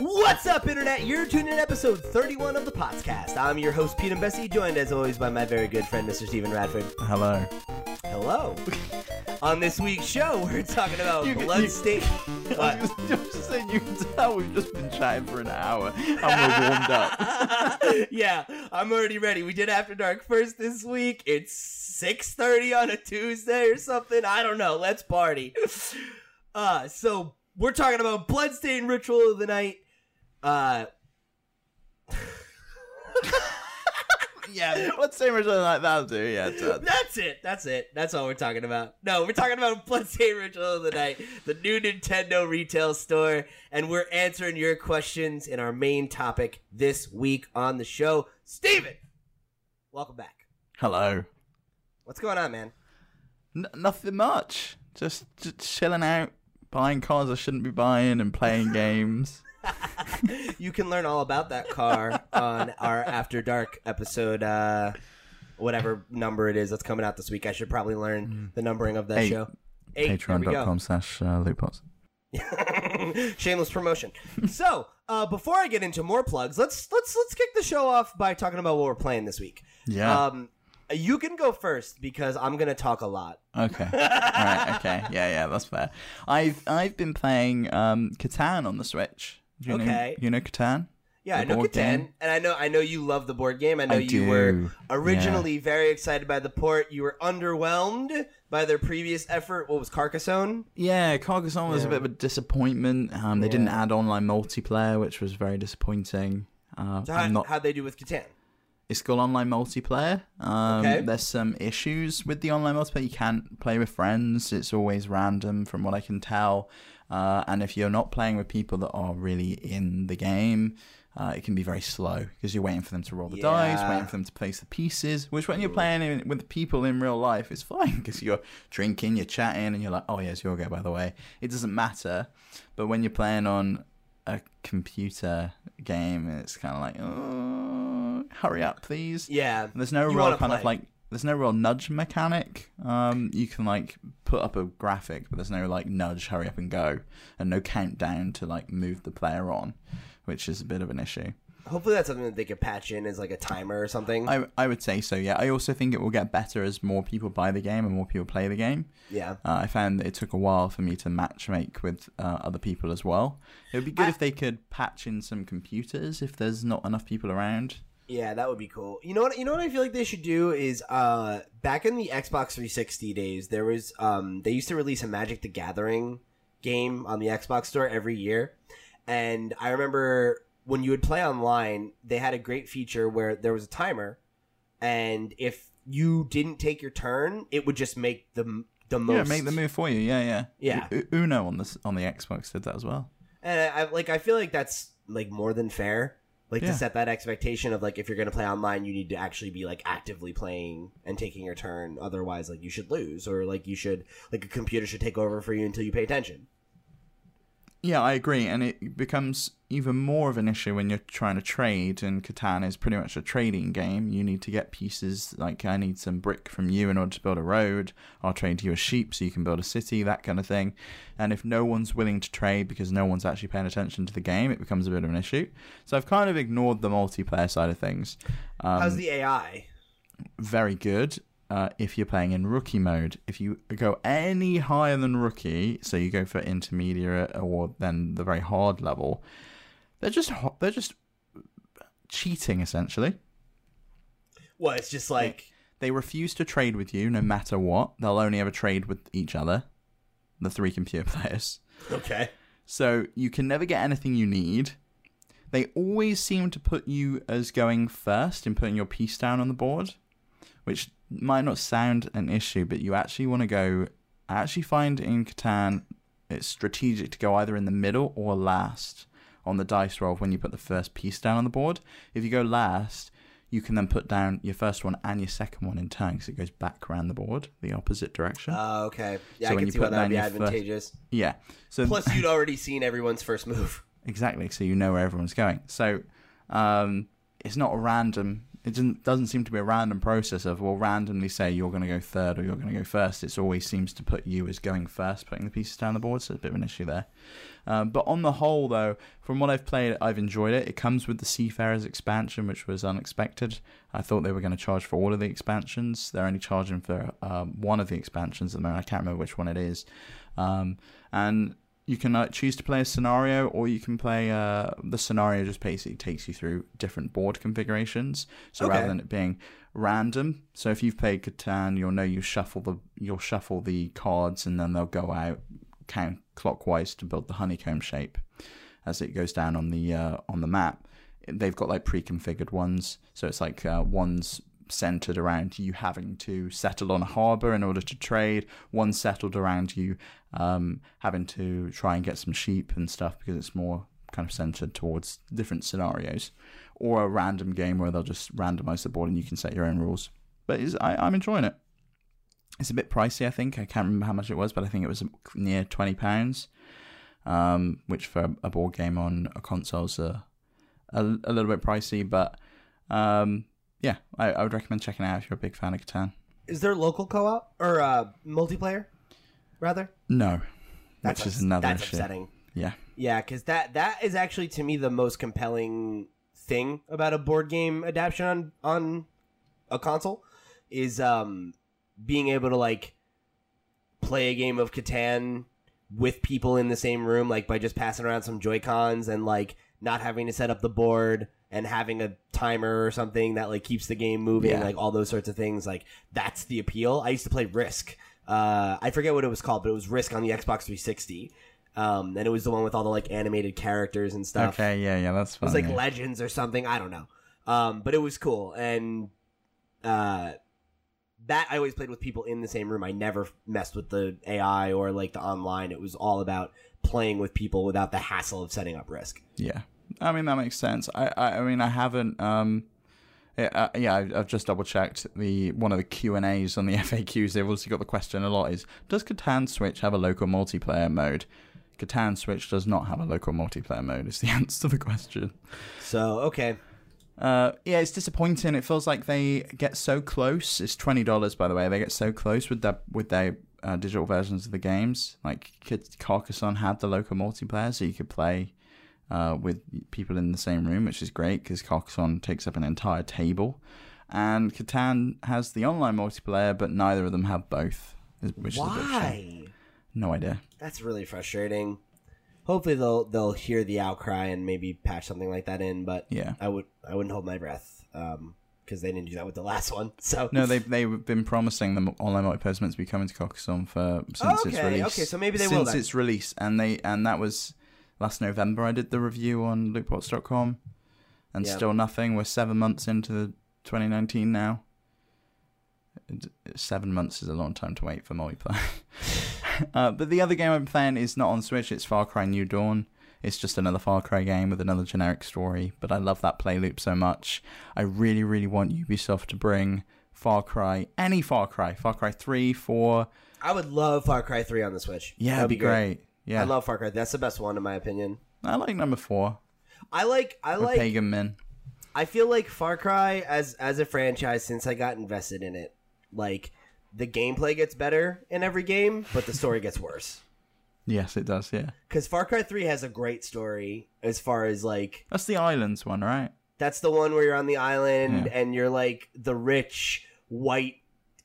What's up, Internet? You're tuned in episode 31 of the podcast. I'm your host, Pete and Bessie, joined as always by my very good friend, Mr. Stephen Radford. Hello. Hello. On this week's show, we're talking about You- you- Bloodstain. I What? was just, I was just saying, you can tell we've just been chatting for an hour I'm all warmed up. yeah, I'm already ready. We did After Dark first this week. It's 6:30 on a Tuesday or something. I don't know. Let's party. Uh, so we're talking about Bloodstained Ritual of the Night. Uh, Yeah, let's say we're something like that, do yeah. it's, uh, that's it. That's it. That's all we're talking about. No, we're talking about Bloodstained Ritual of the Night, the new Nintendo retail store, and we're answering your questions in our main topic this week on the show. Steven, welcome back. Hello. What's going on, man? N- nothing much. Just, just chilling out, buying cars I shouldn't be buying and playing games. You can learn all about that car on our After Dark episode, uh, whatever number it is that's coming out this week. I should probably learn the numbering of that Eight. show. Eight. There we. Patreon.com slash uh, lootpots. Shameless promotion. so, uh, before I get into more plugs, let's let's let's kick the show off by talking about what we're playing this week. Yeah. Um, you can go first because I'm gonna talk a lot. Okay. Alright, okay. Yeah, yeah, that's fair. I've I've been playing um Catan on the Switch. You Okay. know you know Catan? Yeah, I know Catan, game? and I know I know you love the board game. I know I you were do, originally very excited by the port. You were underwhelmed by their previous effort. What was Carcassonne? Yeah, Carcassonne was a bit of a disappointment. Um, they didn't add online multiplayer, which was very disappointing. Uh, So how, I'm not. how'd they do with Catan? It's got online multiplayer. Um, Okay. There's some issues with the online multiplayer. You can't play with friends. It's always random, from what I can tell. Uh, and if you're not playing with people that are really in the game, uh, it can be very slow because you're waiting for them to roll the dice, waiting for them to place the pieces. Which, when you're playing in, with people in real life, is fine because you're drinking, you're chatting, and you're like, "Oh yes, your go." By the way, it doesn't matter. But when you're playing on a computer game, it's kind of like, "Oh, hurry up, please." Yeah, There's no You real kind of like there's no real nudge mechanic. Um, you can like put up a graphic, but there's no like nudge, hurry up and go, and no countdown to like move the player on, which is a bit of an issue. hopefully that's something that they could patch in as like a timer or something. I I would say so. Yeah. I also think it will get better as more people buy the game and more people play the game. yeah, Uh, I found that it took a while for me to matchmake with uh, other people as well. It would be good I- if they could patch in some computers if there's not enough people around. Yeah, that would be cool. You know what? You know what I feel like they should do is uh back in the Xbox 360 days, there was um they used to release a Magic the Gathering game on the Xbox store every year, and I remember when you would play online, they had a great feature where there was a timer, and if you didn't take your turn, it would just make the the most Yeah, make the move for you. Yeah, yeah, Yeah. U- Uno on the on the Xbox did that as well. And I, I like I feel like that's like more than fair. Like to set that expectation of like if you're gonna play online, you need to actually be like actively playing and taking your turn. Otherwise, like you should lose, or like you should like a computer should take over for you until you pay attention. Yeah, I agree, and it becomes even more of an issue when you're trying to trade. And Catan is pretty much a trading game. You need to get pieces. Like I need some brick from you in order to build a road. I'll trade you a sheep so you can build a city, that kind of thing. And if no one's willing to trade because no one's actually paying attention to the game, it becomes a bit of an issue. So I've kind of ignored the multiplayer side of things. Um, How's the AI? very good uh, if you're playing in rookie mode. If you go any higher than rookie, so you go for intermediate or then the very hard level, they're just they're just cheating essentially. Well, it's just like They refuse to trade with you no matter what. They'll only ever trade with each other, the three computer players. okay, So you can never get anything you need. They always seem to put you as going first in putting your piece down on the board, which might not sound an issue, but you actually want to go. I actually find in Catan it's strategic to go either in the middle or last on the dice roll when you put the first piece down on the board. If you go last, you can then put down your first one and your second one in turn because it goes back around the board, the opposite direction. uh, okay, yeah, So I when can you put that would down be your first- advantageous. yeah. So Plus, you'd already seen everyone's first move. Exactly, so you know where everyone's going. So um, it's not a random it doesn't doesn't seem to be a random process of will randomly say you're going to go third or you're going to go first. It always seems to put you as going first, putting the pieces down the board. So it's a bit of an issue there. Um, but on the whole, though, from what I've played, I've enjoyed it. It comes with the Seafarers expansion, which was unexpected. I thought they were going to charge for all of the expansions. They're only charging for um, one of the expansions at the moment. I can't remember which one it is. Um, and you can uh, choose to play a scenario, or you can play uh, the scenario just basically takes you through different board configurations. So Okay. rather than it being random, so if you've played Catan, you'll know you shuffle the you'll shuffle the cards, and then they'll go out count clockwise to build the honeycomb shape as it goes down on the uh, on the map. They've got like pre-configured ones, so it's like uh, ones centered around you having to settle on a harbor in order to trade. One settled around you um, having to try and get some sheep and stuff because it's more kind of centered towards different scenarios, or a random game where they'll just randomize the board and you can set your own rules. But I, I'm enjoying it. It's a bit pricey, I think. I can't remember how much it was, but I think it was near twenty pounds, um, which for a board game on a console is a, a, a little bit pricey. But um, yeah, I, I would recommend checking out if you're a big fan of Catan. Is there local co-op or uh, multiplayer? Rather, No, that's which is another that's issue. upsetting. Yeah, Yeah, because that that is actually to me the most compelling thing about a board game adaptation on on a console is um being able to like play a game of Catan with people in the same room, like by just passing around some Joy Cons and like not having to set up the board and having a timer or something that like keeps the game moving, Yeah. like all those sorts of things. Like that's the appeal. I used to play Risk. Uh, I forget what it was called, but it was Risk on the Xbox 360. Um, and it was the one with all the like animated characters and stuff. okay, yeah, yeah, that's It fun. was like. Legends or something. I don't know. Um, but it was cool. And uh, that I always played with people in the same room. I never messed with the AI or like the online. It was all about playing with people without the hassle of setting up risk. Yeah, I mean that makes sense. I, I, I mean I haven't. Um, uh, yeah, I've just double checked the one of the Q and A's on the FAQs. They've also got the question a lot: is does Catan Switch have a local multiplayer mode? Catan Switch does not have a local multiplayer mode. Is the answer to the question. So okay, Uh, yeah, it's disappointing. It feels like they get so close. It's twenty dollars, by the way. They get so close with their with their uh, digital versions of the games. Like Carcassonne had the local multiplayer, so you could play uh, with people in the same room, which is great because Carcassonne takes up an entire table. And Catan has the online multiplayer, but neither of them have both, which is a bit of why? No idea. That's really frustrating. Hopefully they'll they'll hear the outcry and maybe patch something like that in. But Yeah. I would I wouldn't hold my breath because they didn't do that with the last one. So No, they've they've been promising the online multiplayer is meant to be coming to Carcassonne for since its Okay, release. okay, so maybe they since will then. its release, and they and that was last November. I did the review on lootpots.com, and Yeah. still nothing. We're seven months into 2019 now. Seven months is a long time to wait for multiplayer. uh, but the other game I'm playing is not on Switch. It's Far Cry New Dawn. It's just another Far Cry game with another generic story. But I love that play loop so much. I really, really want Ubisoft to bring Far Cry, any Far Cry, Far Cry 3, 4. I would love Far Cry Three on the Switch. Yeah, That'd it'd be great. Yeah. I love Far Cry. That's the best one in my opinion. I like number 4. I like I with like Pagan Min. I feel like Far Cry as as a franchise since I got invested in it, like the gameplay gets better in every game, but the story gets worse. Yes, it does, yeah. Cuz Far Cry 3 has a great story as far as like That's the Islands one, right? that's the one where you're on the island Yeah. and you're like the rich white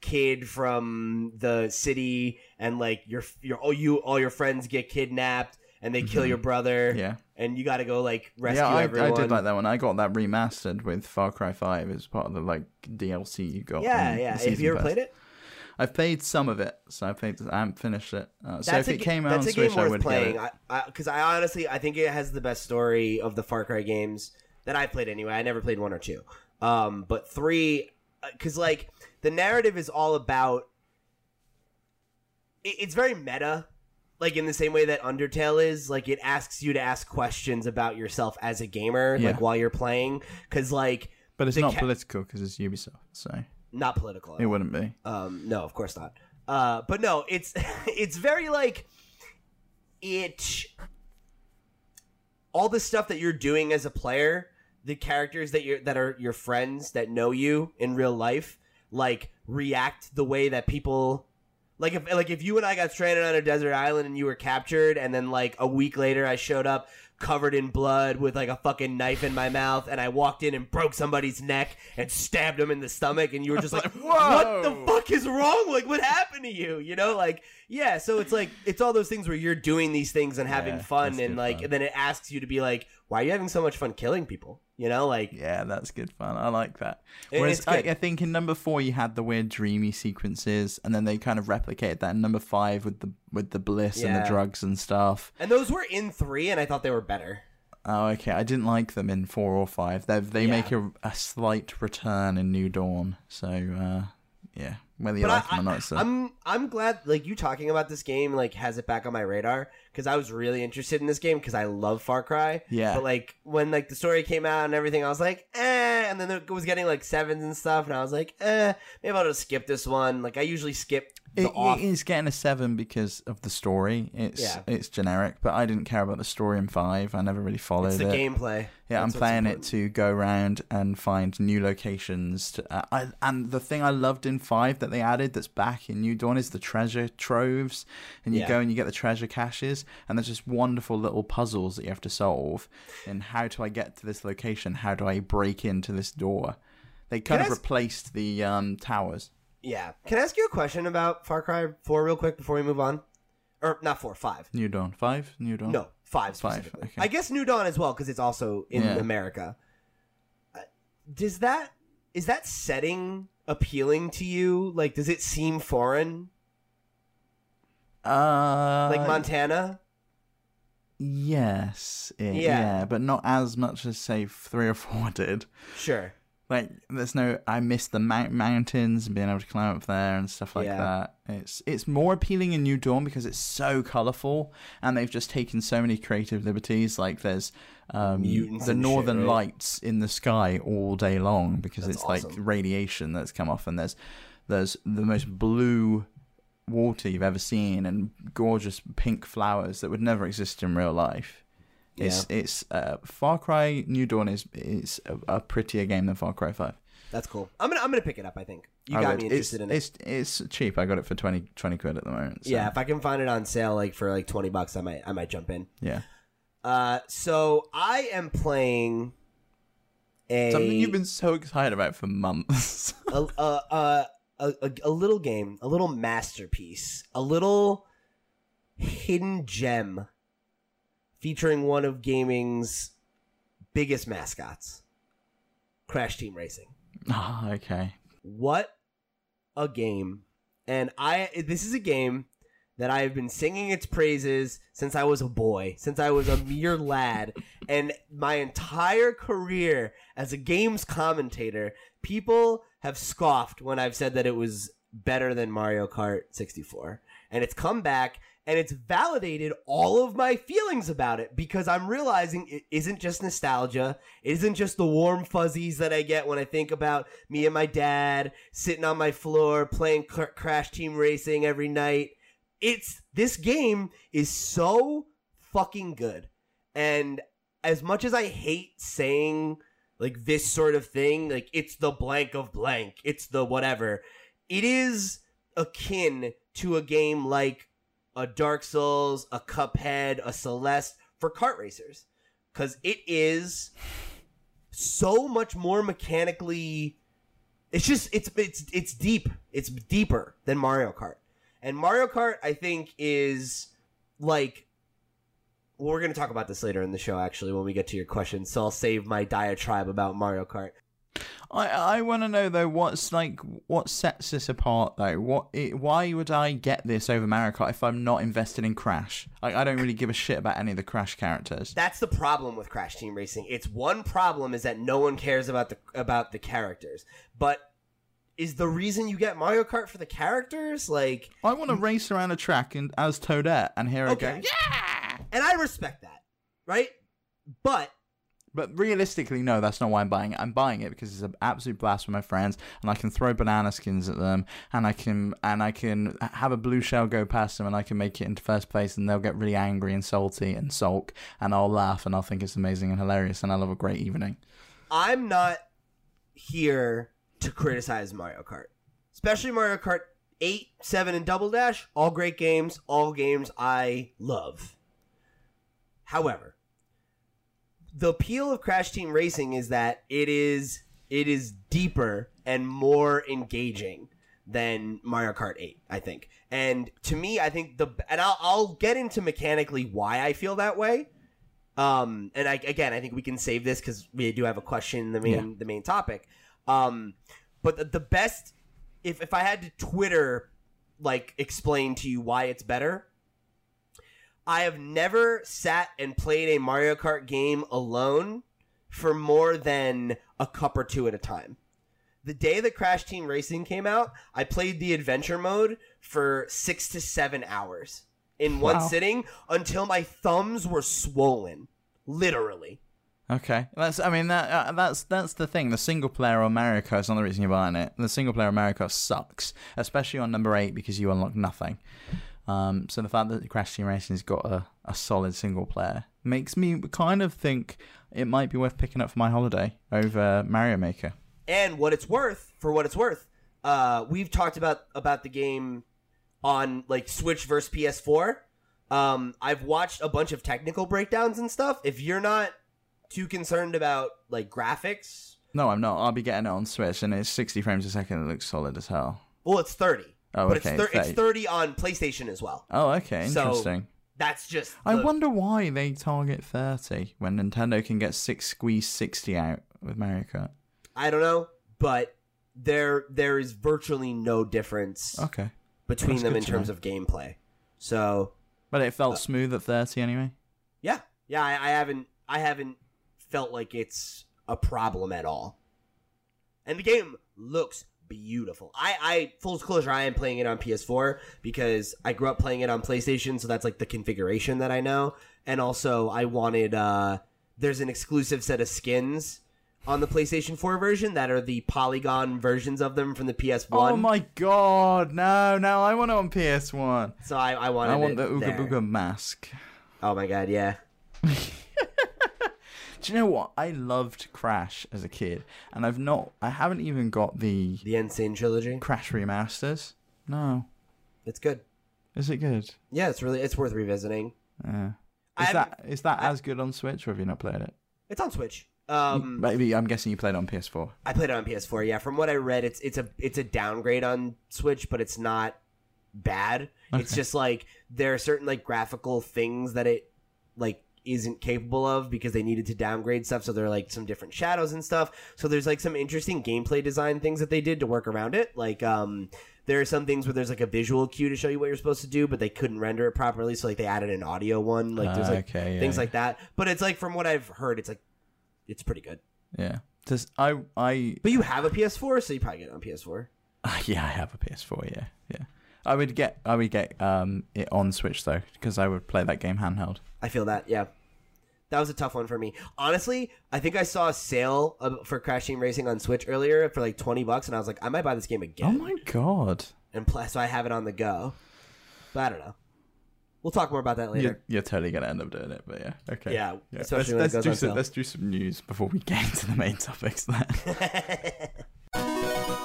kid from the city and like your your all you all your friends get kidnapped and they kill your brother Mm-hmm. Yeah. and you got to go like rescue yeah, I, everyone. I did like that one. I got that remastered with Far Cry 5 as part of the like DLC you got. Yeah, yeah. Have you ever pass. played it? I've played some of it, so I played. I haven't finished it. Uh, so if a it came out on Switch, I would playing. get it. I because I, honestly I think it has the best story of the Far Cry games that I played anyway. I never played one or two, um, but three because like the narrative is all about. It, it's very meta, like in the same way that Undertale is. Like it asks you to ask questions about yourself as a gamer, Yeah. like while you're playing, because like But it's not ca- political because it's Ubisoft, so not political. it wouldn't be. Um, no, of course not. Uh, but no, it's it's very like it. All the stuff that you're doing as a player the characters that you're that are your friends that know you in real life like react the way that people like if like if you and I got stranded on a desert island and you were captured and then like a week later I showed up covered in blood with like a fucking knife in my mouth and I walked in and broke somebody's neck and stabbed him in the stomach and you were just like, what the fuck is wrong? Like what happened to you? You know like yeah so it's like it's all those things where you're doing these things and having Yeah, fun and like fun. and then it asks you to be like why are you having so much fun killing people you know like Yeah, that's good fun. I like that. Whereas I. I think in number four you had the weird dreamy sequences, and then they kind of replicated that in number five with the with the bliss and the drugs and stuff. and those were in three and I thought they were better Oh, okay. I didn't like them in four or five. They they Yeah. make a, a slight return in New Dawn. So uh, yeah, whether you but like I, them or not, so. I'm I'm glad like you talking about this game like has it back on my radar because I was really interested in this game because I love Far Cry. Yeah. But like when like the story came out and everything, I was like, eh, and then it was getting like sevens and stuff, and I was like, eh, maybe I'll just skip this one. Like I usually skip It, off. it is getting a seven because of the story. It's Yeah. it's generic, but I didn't care about the story in five. I never really followed It's the it. gameplay. Yeah, I'm That's what's playing it important. to go around and find new locations. To, uh, I, and the thing I loved in five that they added that's back in New Dawn is the treasure troves, and you Yeah. go and you get the treasure caches, and there's just wonderful little puzzles that you have to solve. And how do I get to this location? How do I break into this door? They kind Can of s- replaced the um, towers. Yeah. Can I ask you a question about Far Cry Four real quick before we move on? Or not four, five. New Dawn five, New Dawn. No, five Five, specifically. okay. I guess New Dawn as well because it's also in Yeah. America. Uh, Does that is that setting appealing to you? Like, does it seem foreign? Uh, Like Montana? Yes, it- Yeah. yeah, but not as much as say three or four did. Sure. Like, there's no. I miss the mount- mountains and being able to climb up there and stuff like Yeah. that. It's it's more appealing in New Dawn because it's so colorful and they've just taken so many creative liberties. Like, there's um, the and shit, northern right? lights in the sky all day long because That's it's like radiation that's come off, and there's there's the most blue water you've ever seen and gorgeous pink flowers that would never exist in real life. It's it's uh, Far Cry New Dawn is is a, a prettier game than Far Cry Five. That's cool. I'm gonna I'm gonna pick it up. I think you I got would. me it's, interested in it. It's it's cheap. I got it for 20, 20 quid at the moment. so, Yeah, if I can find it on sale like for like twenty bucks, I might I might jump in. yeah. Uh, so I am playing a Something you've been so excited about for months. a, a, a, a, a little game, a little masterpiece, a little hidden gem featuring one of gaming's biggest mascots, Crash Team Racing. Ah, okay. What a game. And I this is a game that I have been singing its praises since I was a boy, since I was a mere lad, and my entire career as a games commentator, people have scoffed when I've said that it was better than Mario Kart 64. And it's come back and it's validated all of my feelings about it because I'm realizing it isn't just nostalgia. It isn't just the warm fuzzies that I get when I think about me and my dad sitting on my floor playing Cr- Crash Team Racing every night. It's this game is so fucking good. And as much as I hate saying like this sort of thing, like it's the blank of blank, it's the whatever, it is akin to a game like a Dark Souls, a Cuphead, a Celeste for kart racers. Because it is so much more mechanically. It's just it's it's it's deep. It's deeper than Mario Kart. And Mario Kart, I think, is like. Well, we're going to talk about this later in the show, actually, when we get to your questions. So I'll save my diatribe about Mario Kart. I I want to know though what's like what sets this apart though. What it, why would I get this over Mario Kart if I'm not invested in Crash? Like I don't really give a shit about any of the Crash characters. That's the problem with Crash Team Racing. Its one problem is that no one cares about the about the characters. But is the reason you get Mario Kart for the characters? Like, I want to race around a track and as Toadette and here Okay. I go. Yeah. and I respect that, right? But But realistically, no, that's not why I'm buying it. I'm buying it because it's an absolute blast with my friends, and I can throw banana skins at them, and I can and I can have a blue shell go past them, and I can make it into first place, and they'll get really angry and salty and sulk, and I'll laugh, and I'll think it's amazing and hilarious, and I'll have a great evening. I'm not here to criticize Mario Kart, especially Mario Kart 8, 7, and Double Dash. All great games, all games I love. However, the appeal of Crash Team Racing is that it is it is deeper and more engaging than Mario Kart 8, I think. And to me, I think the and I'll, I'll get into mechanically why I feel that way. Um, and I, again, I think we can save this because we do have a question the main the main topic. Um, but the, the best, if if I had to Twitter like explain to you why it's better, I have never sat and played a Mario Kart game alone for more than a cup or two at a time. The day that Crash Team Racing came out, I played the adventure mode for six to seven hours in one Wow. sitting until my thumbs were swollen. Literally. Okay, that's. I mean, that uh, that's that's the thing. The single player on Mario Kart is not the reason you're buying it. The single player on Mario Kart sucks, especially on number eight because you unlock nothing. Um, so the fact that Crash Team Racing's got a, a solid single player makes me kind of think it might be worth picking up for my holiday over Mario Maker. and what it's worth for what it's worth uh we've talked about about the game on like switch versus ps4 um i've watched a bunch of technical breakdowns and stuff if you're not too concerned about like graphics No, I'm not. I'll be getting it on Switch, and it's 60 frames a second. It looks solid as hell. well it's 30 Oh, but okay, it's, thir- it's 30. 30 on playstation as well Oh, okay, So, interesting. that's just I wonder why they target 30 when Nintendo can get six squeeze 60 out with Mario Kart. i don't know but there there is virtually no difference Okay. between that's them in terms know. of gameplay so But it Uh, felt smooth at 30 anyway. Yeah, yeah. I, I haven't, I haven't felt like it's a problem at all. And the game looks beautiful. I, I full disclosure, I am playing it on PS4 because I grew up playing it on PlayStation, so that's like the configuration that I know. And also, I wanted. uh There's an exclusive set of skins on the PlayStation 4 version that are the polygon versions of them from the PS1. Oh my god, no, no, I want it on PS1. So I, I wanted. I want it the Ooga there. Booga mask. Oh my god, yeah. Do you know what? I loved Crash as a kid, and I've not, I haven't even got the The N. Sane trilogy. Crash remasters. No. It's good. Is it good? Yeah, it's really it's worth revisiting. Yeah. I Is haven't- that is that I- as good on Switch, or have you not played it? It's on Switch. Um, Maybe I'm guessing you played it on PS4. I played it on PS4. Yeah, from what I read, it's it's a it's a downgrade on Switch, but it's not bad. It's Okay. just like there are certain like graphical things that it like isn't capable of because they needed to downgrade stuff. So there are like some different shadows and stuff. So there's like some interesting gameplay design things that they did to work around it. Like um, there are some things where there's like a visual cue to show you what you're supposed to do, but they couldn't render it properly. So like they added an audio one. Like there's like okay, yeah, things yeah. like that. But it's like from what I've heard, it's like it's pretty good. Yeah. Does I I But you have a PS4, so you probably get it on PS4. Uh, yeah, I have a PS4. Yeah, yeah. I would get I would get um it on Switch though because I would play that game handheld. I feel that, yeah. That was a tough one for me. Honestly, I think I saw a sale of, for Crash Team Racing on Switch earlier for like 20 bucks, and I was like, I might buy this game again. Oh my god! And plus, so I have it on the go. But I don't know. We'll talk more about that later. You're, you're totally gonna end up doing it, but yeah, okay. Yeah, yeah. especially when it let's, goes let's do on some, sale. let's do some news before we get into the main topics. Then.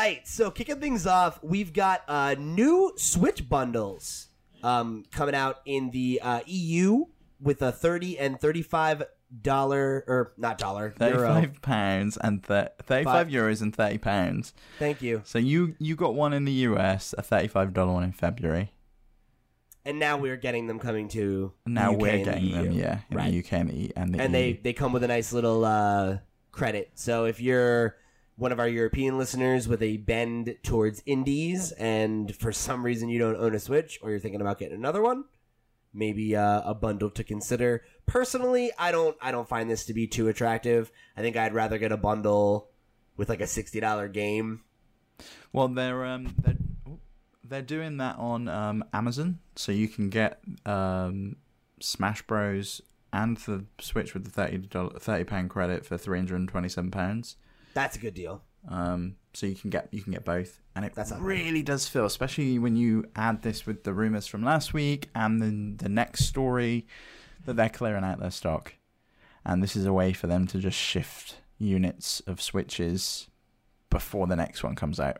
right, so kicking things off, we've got uh, new Switch bundles um, coming out in the uh, EU with a 30 and 35 dollar or not dollar euro. Thirty-five pounds and th- thirty-five Five. euros and thirty pounds. Thank you. So you you got one in the US, a thirty-five dollar one in February. And now we're getting them coming to Now the UK we're and the getting them, yeah, in Right. the UK and the and the and they they come with a nice little uh, credit. So if you're one of our European listeners with a bend towards indies, and for some reason you don't own a Switch, or you're thinking about getting another one, maybe uh, a bundle to consider. Personally, I don't I don't find this to be too attractive. I think I'd rather get a bundle with like a sixty dollar game. Well, they're um they're, they're doing that on um Amazon, so you can get um Smash Bros and the Switch with the 30 30 pound credit for three hundred and twenty seven pounds. That's a good deal. Um, so you can get you can get both, and it That's really does feel, especially when you add this with the rumors from last week and then the next story that they're clearing out their stock, and this is a way for them to just shift units of switches before the next one comes out.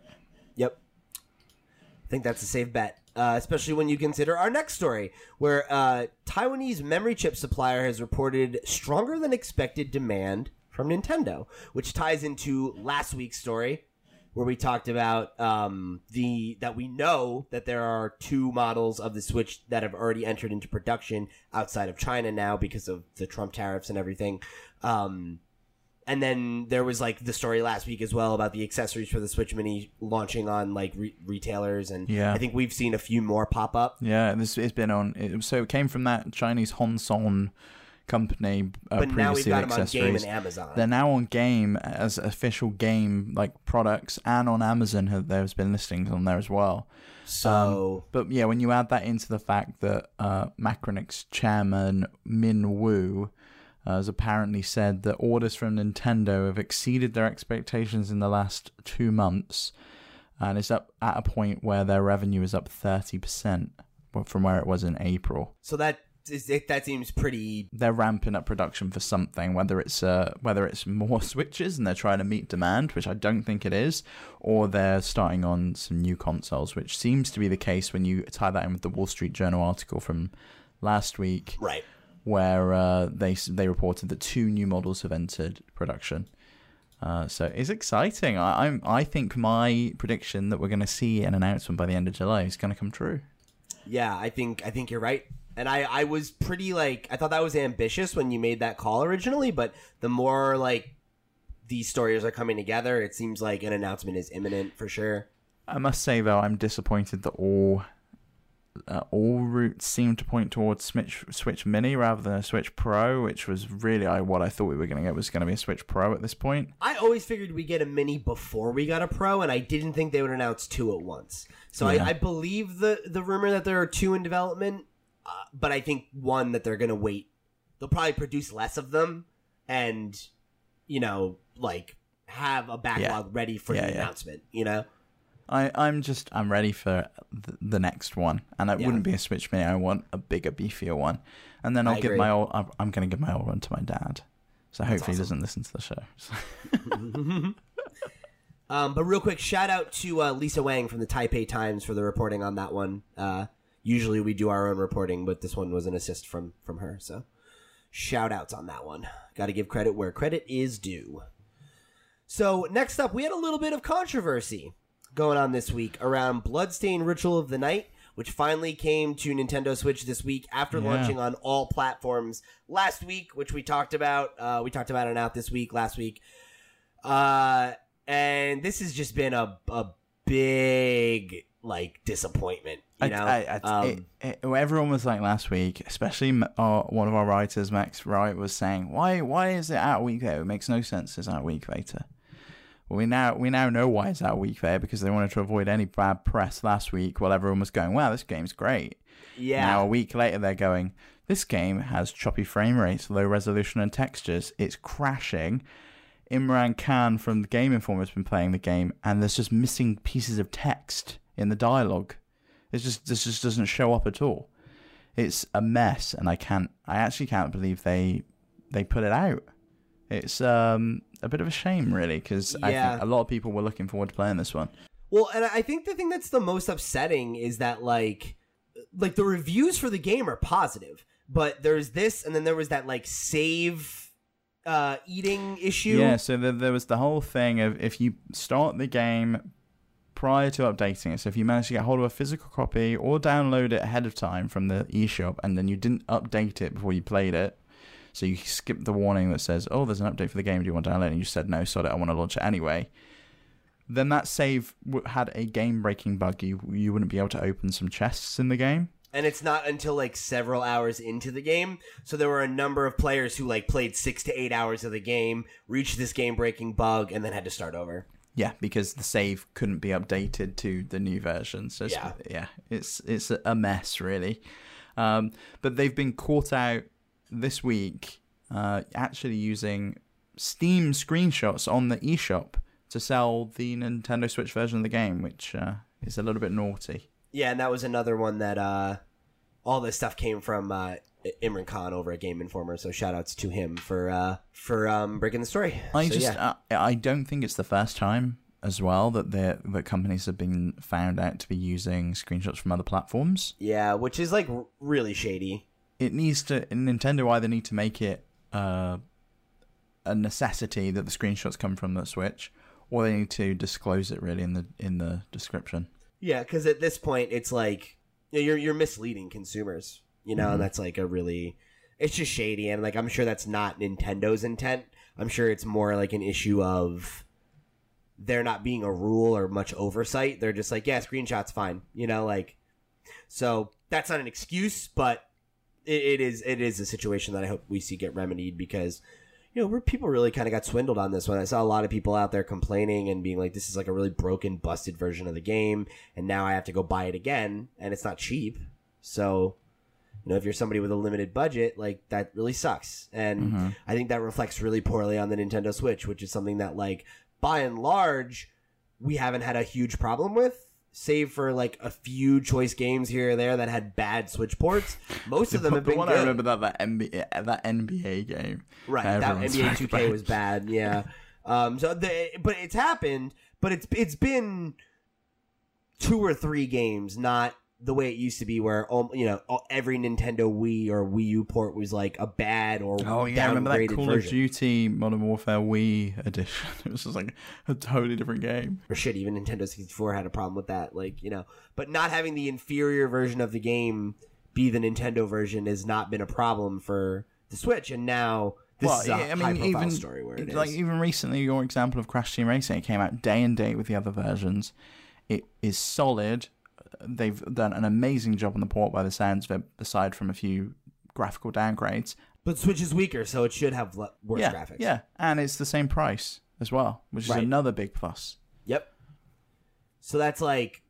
Yep. I think that's a safe bet, uh, especially when you consider our next story, where uh, Taiwanese memory chip supplier has reported stronger than expected demand from Nintendo, which ties into last week's story, where we talked about um, the that we know that there are two models of the Switch that have already entered into production outside of China now because of the Trump tariffs and everything. Um, and then there was like the story last week as well about the accessories for the Switch Mini launching on like re- retailers, and Yeah. I think we've seen a few more pop up. Yeah, this it's been on. It, so it came from that Chinese Hong Honson company. Uh, But now we've previously, got them on accessories. Game and Amazon. They're now on Game as official Game like products, and on Amazon. have- There's been listings on there as well. so But yeah, when you add that into the fact that uh, Macronix's chairman Miin Wu uh, has apparently said that orders from Nintendo have exceeded their expectations in the last two months, and it's up at a point where their revenue is up thirty percent from where it was in April. so that that seems pretty. They're ramping up production for something, whether it's uh, whether it's more switches and they're trying to meet demand, which I don't think it is, or they're starting on some new consoles, which seems to be the case when you tie that in with the Wall Street Journal article from last week, Right. where uh, they they reported that two new models have entered production. Uh, so it's exciting. I, I'm I think my prediction that we're going to see an announcement by the end of July is going to come true. Yeah, I think I think you're right. And I, I was pretty like I thought that was ambitious when you made that call originally, but the more like these stories are coming together, it seems like an announcement is imminent for sure. I must say though, I'm disappointed that all uh, all routes seem to point towards Switch Switch Mini rather than a Switch Pro, which was really I, what I thought we were going to get was going to be a Switch Pro at this point. I always figured we get a mini before we got a pro, and I didn't think they would announce two at once. So Yeah. I, I believe the the rumor that there are two in development, uh, but I think one that they're gonna wait. They'll probably produce less of them, and you know, like have a backlog ready for Yeah, the yeah. announcement. You know, I I'm just I'm ready for the, the next one, and it Yeah. wouldn't be a Switch Mini. I want a bigger, beefier one, and then I I'll give agree. my old. I'm, I'm going to give my old one to my dad. So hopefully he doesn't listen to the show. Um, but real quick, shout out to uh, Lisa Wang from the Taipei Times for the reporting on that one. Uh, usually we do our own reporting, but this one was an assist from from her. So shout outs on that one. Got to give credit where credit is due. So next up, we had a little bit of controversy going on this week around Bloodstained Ritual of the Night, which finally came to Nintendo Switch this week after Yeah. launching on all platforms last week, which we talked about. Uh, we talked about it out this week, last week. Uh, and this has just been a, a big like disappointment. You know, I, I, I, Um, it, it, everyone was like last week, especially our, one of our writers, Max Wright, was saying, "Why? Why is it out a week later? It makes no sense. It's out a week later." Well, we now we now know why it's out a week later because they wanted to avoid any bad press last week while everyone was going, "Wow, this game's great." yeah, Now a week later, they're going, "This game has choppy frame rates, low resolution, and textures. It's crashing." Imran Khan from the Game Informer has been playing the game, and there's just missing pieces of text in the dialogue. It's just this just doesn't show up at all. It's a mess, and I can't. I actually can't believe they they put it out. It's um a bit of a shame, really, because I Yeah. think a lot of people were looking forward to playing this one. Well, and I think the thing that's the most upsetting is that like like the reviews for the game are positive, but there's this and then there was that like save uh eating issue. Yeah, so there, there was the whole thing of if you start the game prior to updating it, so if you managed to get hold of a physical copy or download it ahead of time from the eShop and then you didn't update it before you played it, so you skipped the warning that says, oh, there's an update for the game, do you want to download? And you said, no, sod it, I want to launch it anyway. Then that save had a game breaking bug. You, you wouldn't be able to open some chests in the game. and it's not until like several hours into the game. So there were a number of players who like played 6 to 8 hours of the game, reached this game-breaking bug and then had to start over. Yeah, because the save couldn't be updated to the new version. So it's, Yeah. yeah, it's it's a mess really. Um, but they've been caught out this week, uh, actually using Steam screenshots on the eShop to sell the Nintendo Switch version of the game, which uh, is a little bit naughty. Yeah, and that was another one that uh all this stuff came from uh, Imran Khan over at Game Informer. So shout outs to him for uh, for um, breaking the story. I So, just yeah. uh, I don't think it's the first time as well that that companies have been found out to be using screenshots from other platforms. yeah, which is like really shady. It needs to Nintendo either need to make it uh, a necessity that the screenshots come from the Switch, or they need to disclose it really in the in the description. Yeah, because at this point, it's like you're you're misleading consumers. You know, Mhm. and that's like a really, it's just shady, and like I'm sure that's not Nintendo's intent. I'm sure it's more like an issue of there not being a rule or much oversight. They're just like, yeah, screenshots fine. You know, like so that's not an excuse, but it, it is it is a situation that I hope we see get remedied because you know, we're, people really kind of got swindled on this one. I saw a lot of people out there complaining and being like, this is like a really broken, busted version of the game. And now I have to go buy it again, and it's not cheap. So, you know, if you're somebody with a limited budget, like that really sucks. And Mhm. I think that reflects really poorly on the Nintendo Switch, which is something that, like, by and large, we haven't had a huge problem with. Save for like a few choice games here or there that had bad Switch ports, most of them the, have the been one good. I remember that that NBA that NBA game. Right, that NBA 2K about. was bad. Yeah. Um. So the but it's happened, but it's it's been two or three games, not the way it used to be, where um, you know every Nintendo Wii or Wii U port was like a bad or Oh yeah, I remember that Call version. of Duty Modern Warfare Wii edition. It was just like a totally different game. or shit, even Nintendo 64 had a problem with that. Like, you know, but not having the inferior version of the game be the Nintendo version has not been a problem for the Switch. And now this well, is a I mean, even story where it is. like even recently, your example of Crash Team Racing, it came out day and date with the other versions. It is solid. They've done an amazing job on the port by the sounds of it, aside from a few graphical downgrades. but Switch is weaker, so it should have le- worse yeah, graphics. yeah, and it's the same price as well, which is Right. another big plus. Yep. So that's like.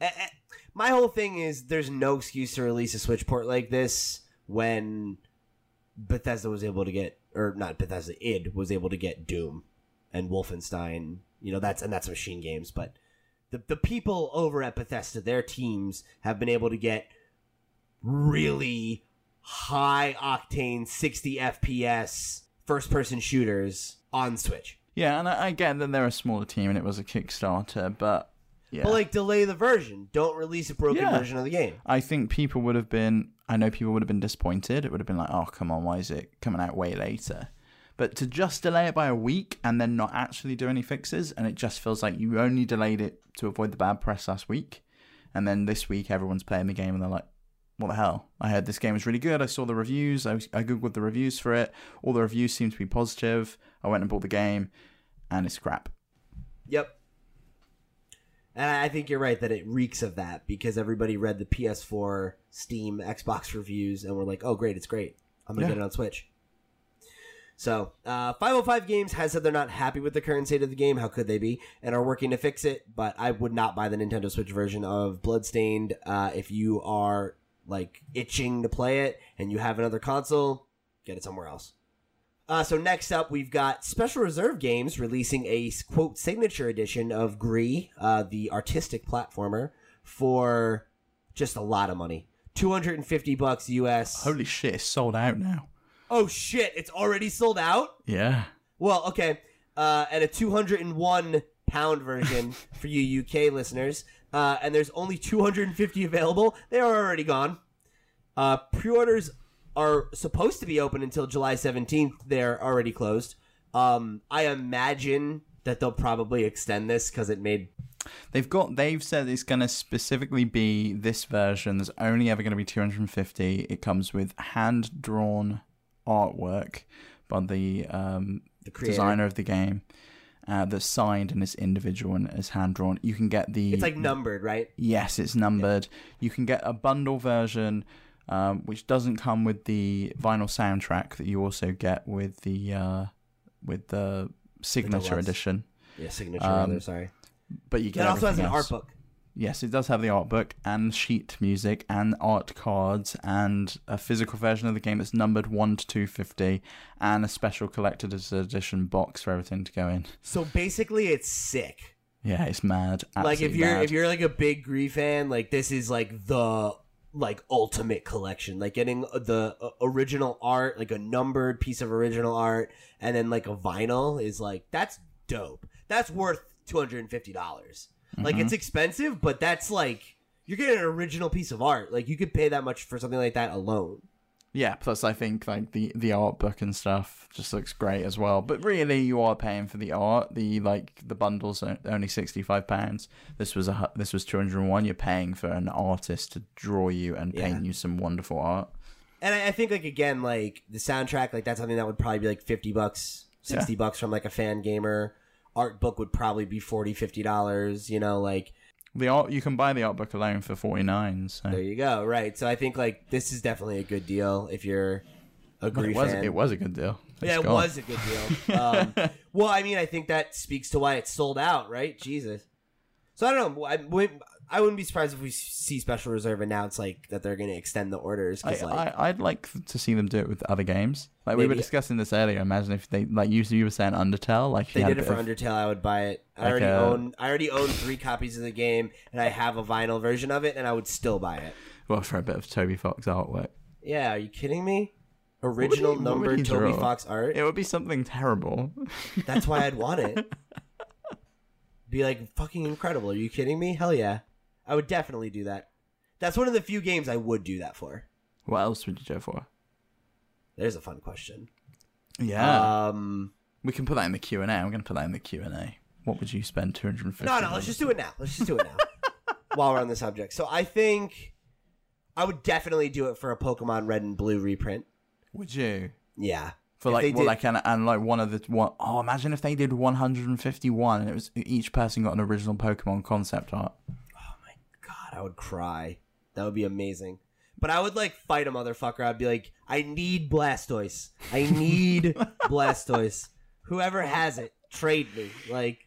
eh, eh, My whole thing is there's no excuse to release a Switch port like this when Bethesda was able to get, or not Bethesda, id was able to get Doom and Wolfenstein. You know that's and that's MachineGames, but the the people over at Bethesda, their teams have been able to get really high octane 60 FPS first person shooters on Switch. Yeah, and I, I get that they're a smaller team and it was a Kickstarter, but yeah, But like delay the version. Don't release a broken Yeah. version of the game. I think people would have been. I know people would have been disappointed. It would have been like, oh, come on, why is it coming out way later? But to just delay it by a week and then not actually do any fixes, and it just feels like you only delayed it to avoid the bad press last week, and then this week everyone's playing the game and they're like, what the hell? I heard this game was really good. I saw the reviews. I, I googled the reviews for it. All the reviews seemed to be positive. I went and bought the game, and it's crap. Yep. And I I think you're right that it reeks of that because everybody read the PS4, Steam, Xbox reviews and were like, "Oh, great, it's great. I'm gonna Yeah. get it on Switch." So, uh, 505 Games has said they're not happy with the current state of the game. How could they be? And are working to fix it. But I would not buy the Nintendo Switch version of Bloodstained. Uh, if you are like itching to play it and you have another console, get it somewhere else. Uh, so next up, we've got Special Reserve Games releasing a quote signature edition of Gris, uh, the artistic platformer, for just a lot of money, two hundred and fifty bucks US. Holy shit, it's sold out now. Oh shit! It's already sold out. Yeah. Well, okay, uh, and a two hundred and one pound version for you UK listeners, uh, and there's only two hundred and fifty available. They are already gone. Uh, pre-orders are supposed to be open until July 17th. They're already closed. Um, I imagine that they'll probably extend this because it made They've got. They've said it's going to specifically be this version. There's only ever going to be 250. It comes with hand drawn artwork by the um, the designer of the game. Uh, that's signed and is individual and is hand drawn. You can get the. It's like numbered, right? Yes, it's numbered. You can get a bundle version, um, which doesn't come with the vinyl soundtrack that you also get with the uh, with the signature deluxe. edition. Yeah, signature. Um, rather, sorry. But you get It also has an everything art book. Yes, it does have the art book and sheet music and art cards and a physical version of the game that's numbered 1 to 250 and a special collector's edition box for everything to go in. So basically it's sick. Yeah, it's mad. like if you're mad. if you're like a big Gris fan, like this is like the like ultimate collection like getting the uh, original art like a numbered piece of original art and then like a vinyl is like that's dope that's worth $250 Mm-hmm. Like it's mm-hmm. expensive, but that's like you're getting an original piece of art. Like you could pay that much for something like that alone. Yeah, plus I think like the the art book and stuff just looks great as well. But really, you are paying for the art. The like the bundles are only sixty five pounds. This was a this was two hundred and one. You're paying for an artist to draw you and paint yeah. you some wonderful art. And I, I, think like again like the soundtrack like that's something that would probably be like fifty bucks, sixty yeah. bucks from like a fan gamer. Art book would probably be 40 50 dollars. You know, like The art you can buy the art book alone for forty nine. So there you go. Right. So I think like this is definitely a good deal if you're a Gris it was fan. it was a good deal. yeah, it gone. was a good deal. Um, well, I mean, I think that speaks to why it sold out, right? Jesus. So I don't know. I wouldn't, I wouldn't be surprised if we see Special Reserve announce like that they're going to extend the orders. I, like, I, I'd like to see them do it with other games. Like we were discussing this earlier. Imagine if they like you, you were saying Undertale, like they did it for of- Undertale, I would buy it. I Like already a- own. I already own three copies of the game, and I have a vinyl version of it, and I would still buy it. well for a bit of Toby Fox artwork. Yeah, are you kidding me? Original numbered Toby draw? Fox art. It would be something terrible. That's why I'd want it. Be like fucking incredible. Are you kidding me? Hell yeah, I would definitely do that. That's one of the few games I would do that for. what else would you go for? There's a fun question. Yeah, Um, we can put that in the Q&A. A. I'm going to put that in the Q and A. What would you spend two hundred and fifty? no, no, let's just do it now. Let's just do it now. While we're on the subject, so I think I would definitely do it for a Pokemon Red and Blue reprint. Would you? Yeah, For If like, well, did- like, and, and like one of the one oh imagine if they did 151 and it was each person got an original Pokemon concept art. Oh my god, I would cry. That would be amazing. But I would like fight a motherfucker. I'd be like, I need Blastoise. I need Blastoise. Whoever has it, trade me. Like,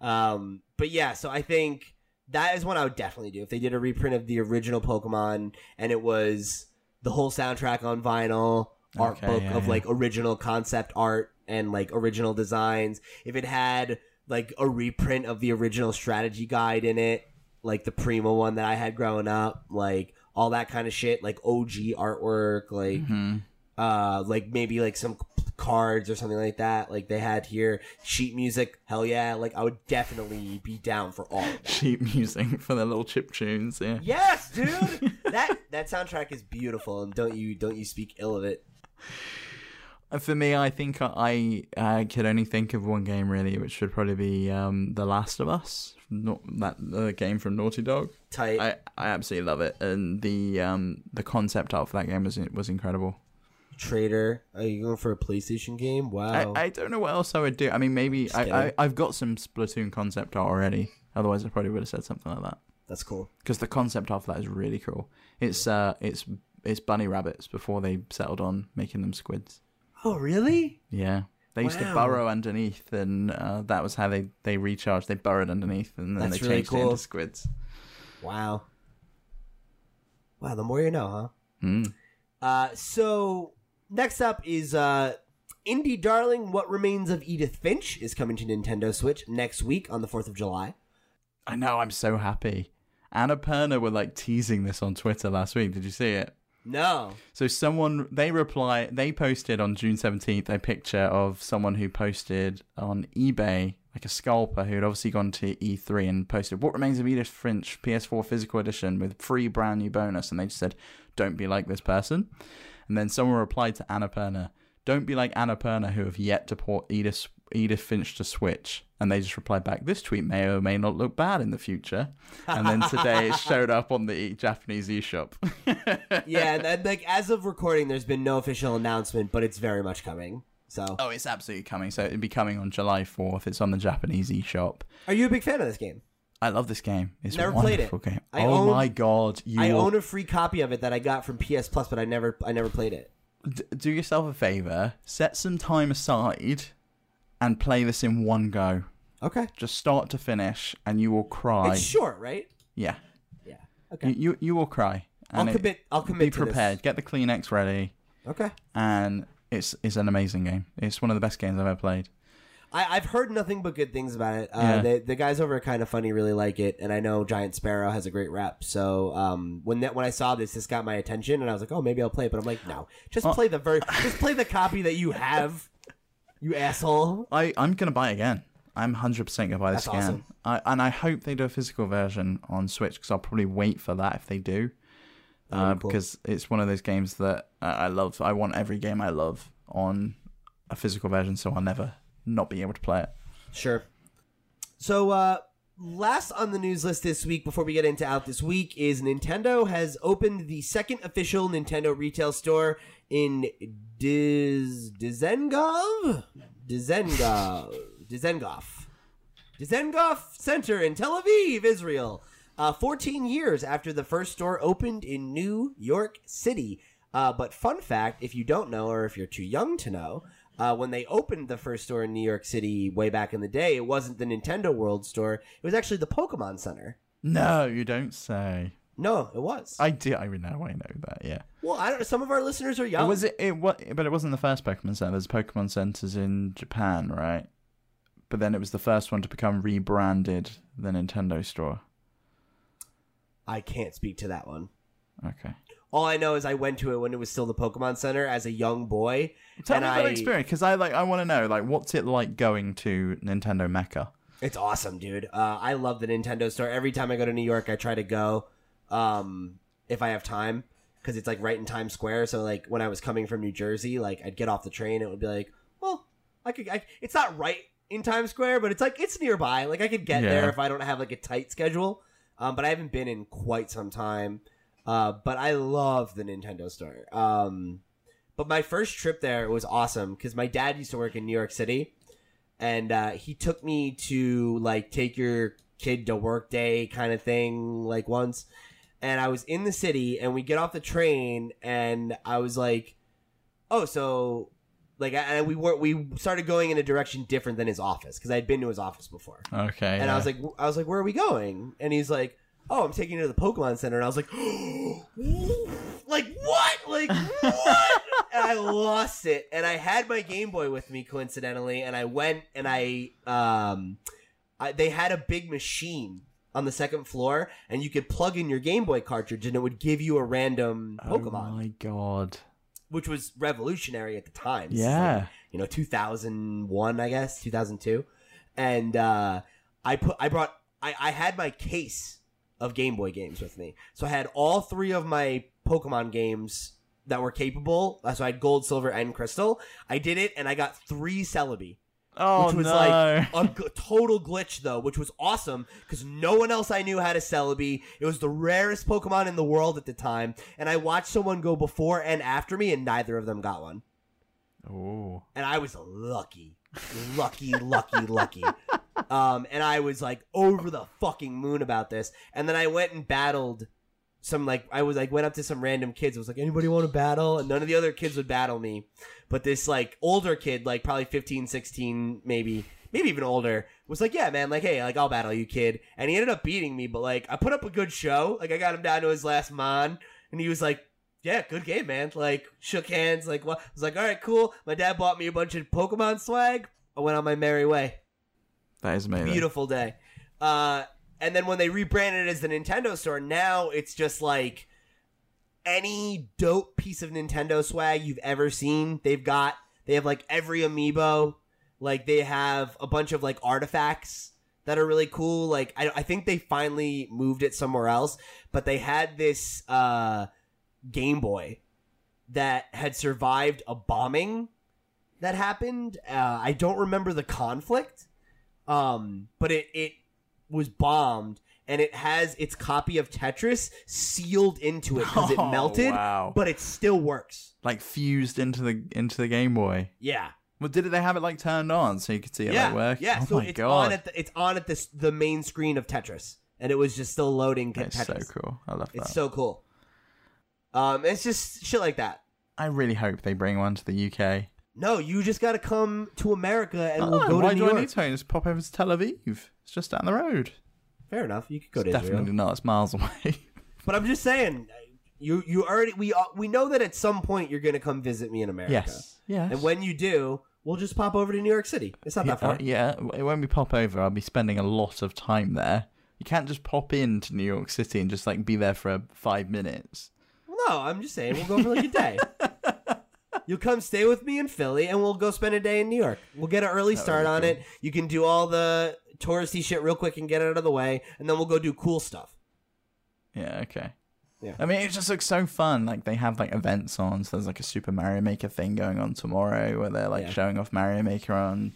um, but yeah. So I think that is one I would definitely do if they did a reprint of the original Pokemon and it was the whole soundtrack on vinyl, art Okay, book yeah, of yeah. like original concept art and like original designs. If it had like a reprint of the original strategy guide in it, like the Prima one that I had growing up, like all that kind of shit, like OG artwork, like Mm-hmm. uh like maybe like some cards or something like that like they had here sheet music hell yeah like i would definitely be down for all of that Cheap music for the little chip tunes. Yeah. yes dude that that soundtrack is beautiful and don't you don't you speak ill of it For me, I think I I could only think of one game really, which would probably be um, The Last of Us, not that uh, game from Naughty Dog. tight I, I absolutely love it, and the um the concept art for that game was was incredible. trader are you going for a playstation game wow I, I don't know what else I would do. I mean, maybe I, I I've got some Splatoon concept art already. Otherwise, I probably would have said something like that that's cool because the concept art for that is really cool. It's uh it's it's bunny rabbits before they settled on making them squids. oh really Yeah. They used to burrow underneath, and uh, that was how they, they recharged. They burrowed underneath, and then That's they really changed it cool. into squids. wow wow the more you know huh Hmm. Uh, so next up is uh, indie darling. What remains of Edith Finch is coming to Nintendo Switch next week on the Fourth of July. I know. I'm so happy. Annapurna were like teasing this on Twitter last week. Did you see it? No, So someone they reply they posted on June seventeenth a picture of someone who posted on eBay like a scalper who had obviously gone to E3 and posted what remains of Edith Finch PS4 physical edition with free brand new bonus? And they just said don't be like this person. And then someone replied to Annapurna don't be like Annapurna who have yet to port Edith Edith Finch to Switch and they just replied back this tweet may or may not look bad in the future and then today it showed up on the Japanese eShop yeah, and, like as of recording, there's been no official announcement, but it's very much coming. So, Oh, it's absolutely coming. So it'll be coming on July 4th. It's on the Japanese eShop. are you a big fan of this game? I love this game. It's Never played it. game. I oh own- my god, you I own a free copy of it that I got from PS Plus, but I never, I never played it. D- do yourself a favor, set some time aside and play this in one go. Okay, Just start to finish and you will cry. it's short, right? yeah. Yeah. Okay, You, you you will cry. I'll commit. I'll be commit. this. prepared. Get the Kleenex ready Okay. and it's it's an amazing game. It's one of the best games I've ever played. I, I've heard nothing but good things about it. Uh, Yeah. the, the guys over at Kind of Funny really like it, and I know Giant Sparrow has a great rep. So um, when that when I saw this, this got my attention, and I was like, oh, maybe I'll play it. But I'm like, no, just play the ver- just play the copy that you have, you asshole. I I'm gonna buy again. I'm hundred percent gonna buy this That's again. awesome. I, and I hope they do a physical version on Switch because I'll probably wait for that if they do. That'd Uh, be cool. Because it's one of those games that I I love. I want every game I love on a physical version, so I'll never not be able to play it. Sure. So, uh, last on the news list this week, before we get into out this week, is Nintendo has opened the second official Nintendo retail store in Diz Dizengoff, Dizengoff, Dizengoff, Dizengoff Center in Tel Aviv, Israel. Uh, 14 years after the first store opened in New York City. Uh, but fun fact, if you don't know, or if you're too young to know, uh, when they opened the first store in New York City way back in the day, it wasn't the Nintendo World Store. It was actually the Pokemon Center. No, you don't say. No, it was. I do. I know. I know that. Yeah. well, I don't know. Some of our listeners are young. It Was it? It what? But it wasn't the first Pokemon Center. There's Pokemon centers in Japan, right? But then it was the first one to become rebranded the Nintendo Store. I can't speak to that one. Okay. All I know is I went to it when it was still the Pokemon Center as a young boy. Tell me about I, experience because I like. I want to know like what's it like going to Nintendo Mecca. It's awesome, dude. Uh, I love the Nintendo store. Every time I go to New York, I try to go um, if I have time because it's like right in Times Square. So like when I was coming from New Jersey, like I'd get off the train, it would be like, well, I could. I, it's not right in Times Square, but it's like it's nearby. Like I could get Yeah. there if I don't have like a tight schedule. Um, but I haven't been in quite some time. Uh, but I love the Nintendo store. Um, but my first trip there was awesome because my dad used to work in New York City, and uh, he took me to like take your kid to work day kind of thing like once. And I was in the city, and we get off the train, and I was like, "Oh, so." Like, and we were we started going in a direction different than his office because I'd been to his office before. Okay. And I was like, I was like, where are we going? And he's like, oh, I'm taking you to the Pokemon Center. And I was like, like what? Like what? and I lost it. And I had my Game Boy with me coincidentally, and I went and I um, I, they had a big machine on the second floor, and you could plug in your Game Boy cartridge, and it would give you a random Pokemon, Oh my god. which was revolutionary at the time. Yeah. like, you know 2001 i guess 2002 and uh i put i brought i i had my case of game boy games with me so i had all three of my pokemon games that were capable so i had gold silver and crystal i did it and i got three celebi Oh which was no. like a g- total glitch though, which was awesome because no one else I knew had a Celebi. It was the rarest Pokemon in the world at the time, and I watched someone go before and after me, and neither of them got one oh. and I was lucky, lucky, lucky, lucky. Um, and I was like over the fucking moon about this. And then I went and battled some like I was like went up to some random kids. I was like, anybody want to battle? And none of the other kids would battle me, but this like older kid, like probably 15, 16, maybe. Maybe even older was like, yeah, man, like, hey, like, I'll battle you, kid. And he ended up beating me, but like, I put up a good show. Like, I got him down to his last mon, and he was like, yeah, good game, man. Like, shook hands. Like, what? I was like, all right, cool. My dad bought me a bunch of Pokemon swag. I went on my merry way. That is amazing. Beautiful day. Uh, and then when they rebranded it as the Nintendo store, now it's just like any dope piece of Nintendo swag you've ever seen. They've got. They have like every amiibo. Like they have a bunch of like artifacts that are really cool. Like I, I think they finally moved it somewhere else, but they had this uh, Game Boy that had survived a bombing that happened. Uh, I don't remember the conflict, um, but it it was bombed, and it has its copy of Tetris sealed into it because it Oh, melted, wow. but it still works. like fused into the into the Game Boy. Yeah, Well, did they have it like turned on so you could see it yeah, like work? yeah. Oh so my it's god, on at the, it's on at this the main screen of Tetris, and it was just still loading that's Tetris. so cool. I love that. It's so cool. Um, it's just shit like that. I really hope they bring one to the UK. No, you just got to come to America, and we'll Oh, go to New do York. I need to? Just pop over to Tel Aviv. It's just down the road. Fair enough. You could go It's to definitely Israel, not. It's miles away. but I'm just saying, you you already we uh, we know that at some point you're gonna come visit me in America. yes. Yes. And when you do, we'll just pop over to New York City. It's not that far. Uh, yeah, when we pop over, I'll be spending a lot of time there. You can't just pop into New York City and just like be there for uh, five minutes. No, I'm just saying we'll go for like a day. You'll come stay with me in Philly, and we'll go spend a day in New York. We'll get an early start on cool. it. You can do all the touristy shit real quick and get it out of the way, and then we'll go do cool stuff. Yeah, okay. Yeah. I mean, it just looks so fun. Like they have like events on. So there's like a Super Mario Maker thing going on tomorrow where they're like Yeah. showing off Mario Maker on.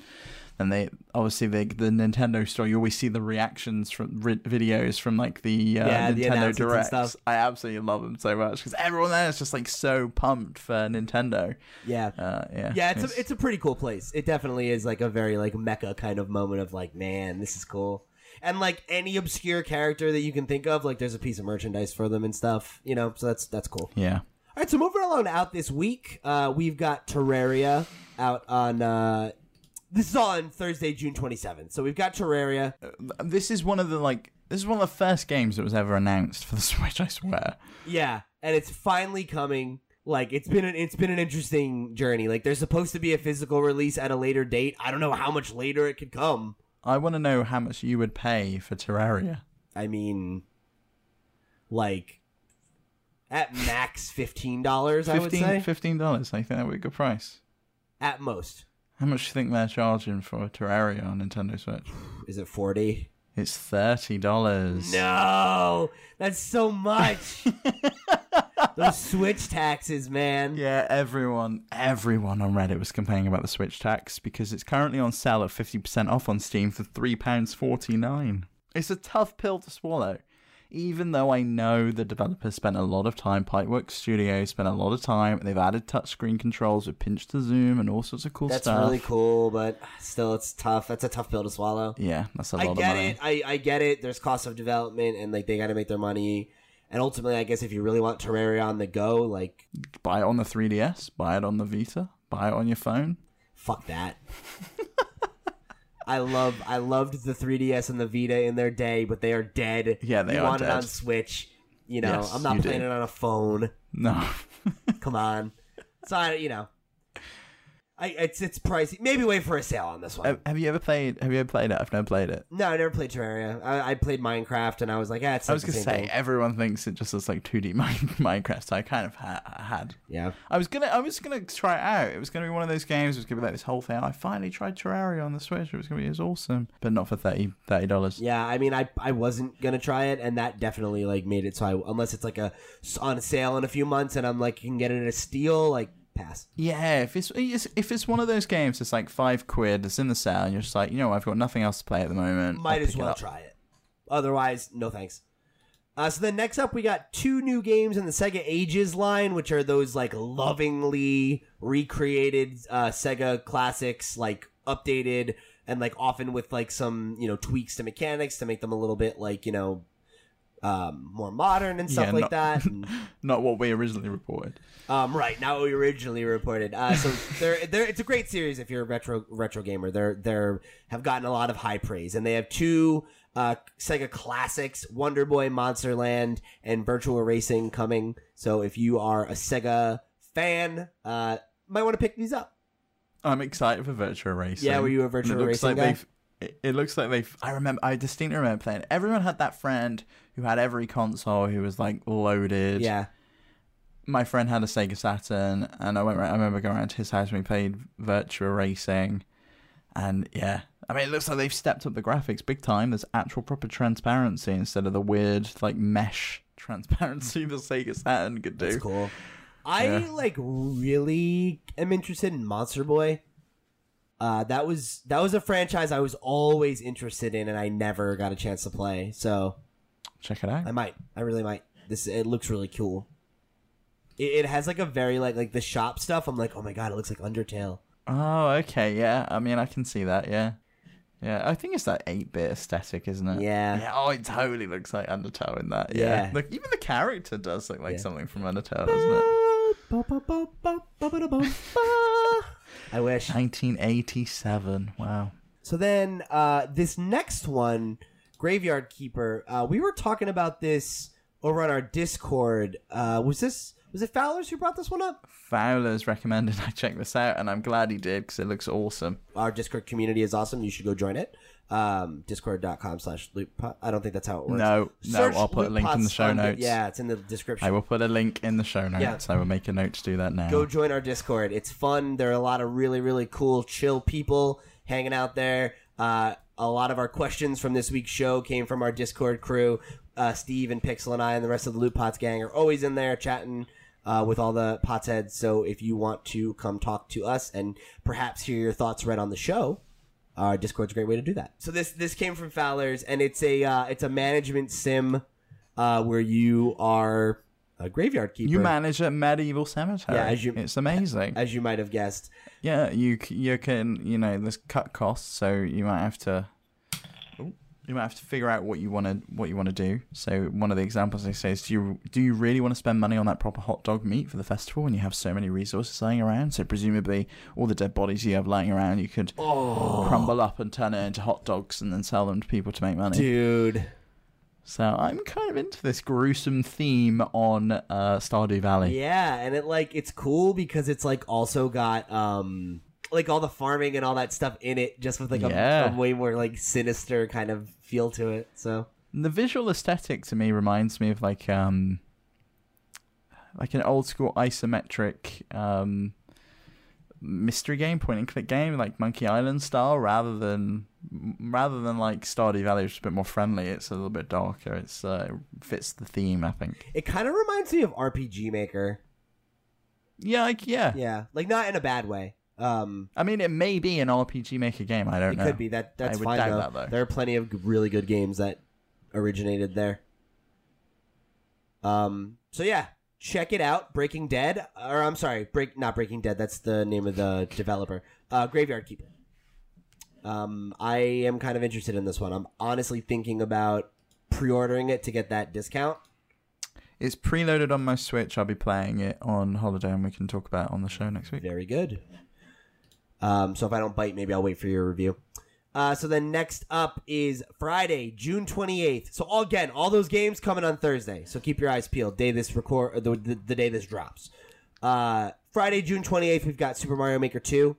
And they obviously the the Nintendo store. You always see the reactions from ri- videos from like the uh, Yeah, the Nintendo and Directs. I absolutely love them so much because everyone there is just like so pumped for Nintendo. Yeah. Uh, yeah, Yeah, it's a, it's a pretty cool place. It definitely is like a very like mecca kind of moment of like, man, this is cool. And like any obscure character that you can think of, like there's a piece of merchandise for them and stuff, you know. So that's that's cool. yeah. All right, so moving along out this week, uh, we've got Terraria out on. Uh, this is on Thursday, June 27th. So we've got Terraria. Uh, this is one of the like this is one of the first games that was ever announced for the Switch. I swear. Yeah, and it's finally coming. Like it's been an it's been an interesting journey. Like there's supposed to be a physical release at a later date. I don't know how much later it could come. I want to know how much you would pay for Terraria. I mean, like at max fifteen dollars. I would say Fifteen dollars. I think that would be a good price. at most. How much do you think they're charging for a Terraria on Nintendo Switch? Is it forty? It's thirty dollars. No, that's so much. Those Switch taxes, man. Yeah, everyone, everyone on Reddit was complaining about the Switch tax because it's currently on sale at fifty percent off on Steam for three pounds forty nine. It's a tough pill to swallow. Even though I know the developers spent a lot of time, Pipeworks Studio spent a lot of time, they've added touchscreen controls with pinch to zoom and all sorts of cool That's stuff. That's really cool, but still, it's tough. That's a tough pill to swallow. Yeah, that's a lot of I get it. I, I get it. There's cost of development, and like they got to make their money. And ultimately, I guess if you really want Terraria on the go, like Buy it on the 3DS, buy it on the Vita, buy it on your phone. fuck that. I love I loved the 3DS and the Vita in their day, but they are dead. Yeah, they you are want it on Switch. You know, Yes, I'm not playing do. it on a phone. No. Come on. So I, you know, I it's it's pricey. Maybe wait for a sale on this one. have, you ever played have you ever played it? I've never played it. no, I never played Terraria. I, I played Minecraft, and I was like, yeah, it's I was gonna say thing. everyone thinks it just looks like 2D Minecraft. So I kind of ha- had. Yeah. I was gonna I was gonna try it out. It was gonna be one of those games. It was gonna be like this whole thing. I finally tried Terraria on the Switch. It was gonna be as awesome, but not for 30 dollars. Yeah, I mean, I I wasn't gonna try it, and that definitely like made it so I unless it's like a on sale in a few months, and I'm like you can get it at a steal, like pass. Yeah, if it's if it's one of those games, it's like five quid. It's in the sale, and you're just like, you know, I've got nothing else to play at the moment. Might as pick it well try it. Otherwise, no thanks. Uh, so then next up, we got two new games in the Sega Ages line, which are those like lovingly recreated uh, Sega classics, like updated and like often with like some you know tweaks to mechanics to make them a little bit like you know um, more modern and stuff Yeah, like not- that. And, Not what we originally reported. Um, right now we originally reported. Uh, so they're, they're, it's a great series if you're a retro retro gamer. They're they're have gotten a lot of high praise, and they have two uh, Sega classics: Wonder Boy, Monster Land, and Virtua Racing coming. So if you are a Sega fan, uh, might want to pick these up. I'm excited for Virtua Racing. Yeah, were you a And Virtua it looks Racing like guy? It, it looks like they've. I remember. I distinctly remember playing. Everyone had that friend who had every console who was like loaded. Yeah, My friend had a Sega Saturn, and I went. I remember going around to his house and we played Virtua Racing, and yeah. I mean, it looks like they've stepped up the graphics big time. There's actual proper transparency instead of the weird like mesh transparency the Sega Saturn could do. that's cool. I Yeah. like really am interested in Monster Boy. Uh, that was that was a franchise I was always interested in, and I never got a chance to play. So Check it out. I might. I really might. This it looks really cool. It, it has like a very like like the shop stuff. I'm like, oh my god, it looks like Undertale. Oh, okay, yeah. I mean, I can see that, yeah. Yeah, I think it's that 8 bit aesthetic, isn't it? Yeah. Yeah, oh, it totally looks like Undertale in that. Yeah. Yeah. Like, even the character does look like Yeah. something from Undertale, doesn't it? I wish. 1987. Wow. So then, uh, this next one, Graveyard Keeper. Uh, we were talking about this over on our Discord. Uh, was this? Was it Fowler's who brought this one up? Fowler's recommended I check this out, and I'm glad he did because it looks awesome. Our Discord community is awesome. You should go join it. Um, Discord.com slash loot. I don't think that's how it works. No, no, I'll put a link in the show on notes. Yeah, it's in the description. I will put a link in the show notes. Yeah. I will make a note to do that now. go join our discord it's fun there are a lot of really really cool chill people hanging out there uh, a lot of our questions from this week's show came from our discord crew uh, steve and pixel and i and the rest of the LootPots gang are always in there chatting uh, with all the pots heads so if you want to come talk to us and perhaps hear your thoughts read on the show our discord's a great way to do that so this this came from fowler's and it's a uh, it's a management sim uh, where you are a graveyard keeper you manage a medieval cemetery. Yeah, as you- it's amazing. as you might have guessed Yeah, you you can you know there's cut costs, so you might have to you might have to figure out what you want to what you want to do. So one of the examples they say is, do you do you really want to spend money on that proper hot dog meat for the festival when you have so many resources lying around? So presumably all the dead bodies you have lying around, you could Oh. crumble up and turn it into hot dogs and then sell them to people to make money. Dude. So I'm kind of into this gruesome theme on uh, Stardew Valley. Yeah, and it like it's cool because it's like also got um like all the farming and all that stuff in it just with like a, a way more like sinister kind of feel to it. So The visual aesthetic to me reminds me of like um like an old school isometric um mystery game, point and click game, like Monkey Island style, rather than rather than like Stardew Valley, which is a bit more friendly. It's a little bit darker. It's uh, it fits the theme, I think. it kind of reminds me of RPG Maker. Yeah, like yeah. Yeah, like not in a bad way. Um I mean, it may be an RPG Maker game. I don't know. it know. could be that that's I would fine doubt though. that, though. There are plenty of really good games that originated there. Um so yeah, check it out. Breaking Dead or I'm sorry, Break not Breaking Dead, that's the name of the developer. Uh Graveyard Keeper. Um I am kind of interested in this one. I'm honestly thinking about pre-ordering it to get that discount. It's preloaded on my Switch. I'll be playing it on holiday, and we can talk about it on the show next week. Very good. Um, so if I don't bite, maybe I'll wait for your review. Uh, so then next up is Friday, June 28th. So all, again, all those games coming on Thursday. So keep your eyes peeled. Day this record, the, the, the day this drops. Uh, Friday, June 28th, we've got Super Mario Maker 2,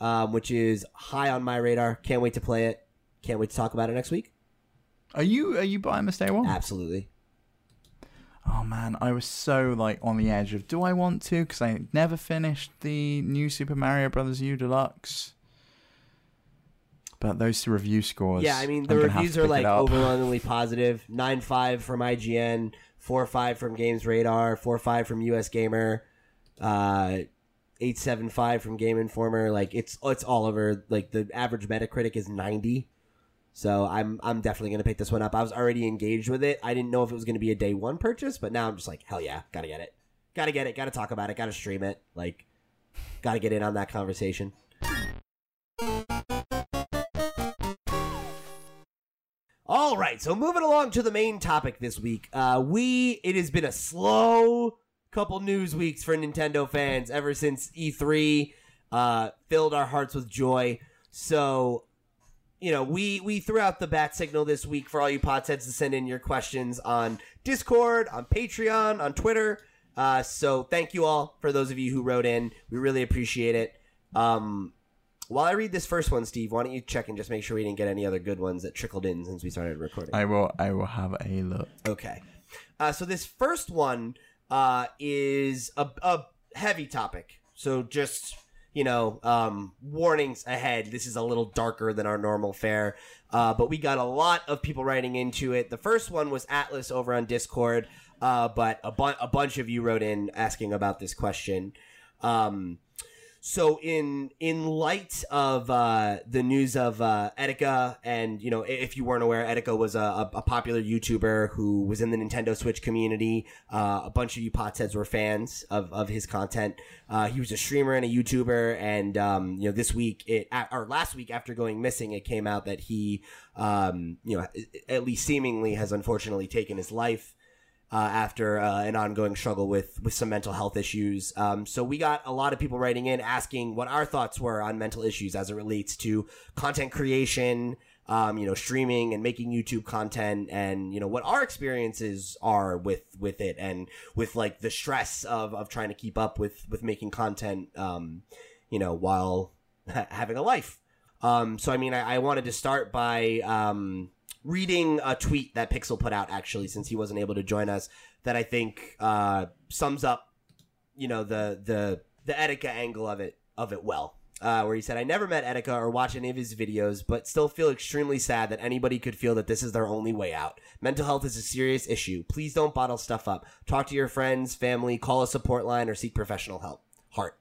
um, which is high on my radar. Can't wait to play it. Can't wait to talk about it next week. Are you are you buying this day one? Absolutely. Oh man, I was so like on the edge of do I want to because I never finished the new Super Mario Brothers U Deluxe. But those review scores. Yeah, I mean the reviews are like overwhelmingly positive. Nine five from IGN, four five from Games Radar, four five from US Gamer, uh, eight seven five from Game Informer. Like it's it's all over. Like the average Metacritic is ninety. So I'm I'm definitely gonna pick this one up. I was already engaged with it. I didn't know if it was gonna be a day one purchase, but now I'm just like hell yeah, gotta get it, gotta get it, gotta talk about it, gotta stream it. Like, gotta get in on that conversation. All right, so moving along to the main topic this week. Uh, we it has been a slow couple news weeks for Nintendo fans ever since E3 uh, filled our hearts with joy. So, you know, we we threw out the bat signal this week for all you potheads to send in your questions on Discord, on Patreon, on Twitter. Uh, so thank you all for those of you who wrote in. We really appreciate it. Um, while I read this first one, Steve, why don't you check and just make sure we didn't get any other good ones that trickled in since we started recording? I will I will have a look. Okay. Uh, so this first one uh, is a, a heavy topic. So just you know, um, warnings ahead. This is a little darker than our normal fare, uh, but we got a lot of people writing into it. The first one was Atlas over on Discord, uh, but a, bu- a bunch of you wrote in asking about this question. Um, so in in light of uh, the news of uh, Etika, and you know, if you weren't aware, Etika was a, a, popular YouTuber who was in the Nintendo Switch community. Uh, a bunch of you potheads were fans of, of his content. Uh, he was a streamer and a YouTuber, and um, you know, this week it or last week after going missing, it came out that he, um, you know, at least seemingly has unfortunately taken his life uh, after uh, an ongoing struggle with with some mental health issues. Um, so we got a lot of people writing in asking what our thoughts were on mental issues as it relates to content creation, um, you know, streaming and making YouTube content, and you know what our experiences are with with it, and with like the stress of of trying to keep up with with making content, um, you know, while having a life. Um, so I mean, I, I wanted to start by um, reading a tweet that Pixel put out actually, since he wasn't able to join us, that I think uh, sums up, you know, the the the Etika angle of it of it well. Uh, where he said, "I never met Etika or watched any of his videos, but still feel extremely sad that anybody could feel that this is their only way out. Mental health is a serious issue. Please don't bottle stuff up. Talk to your friends, family, call a support line, or seek professional help. Heart."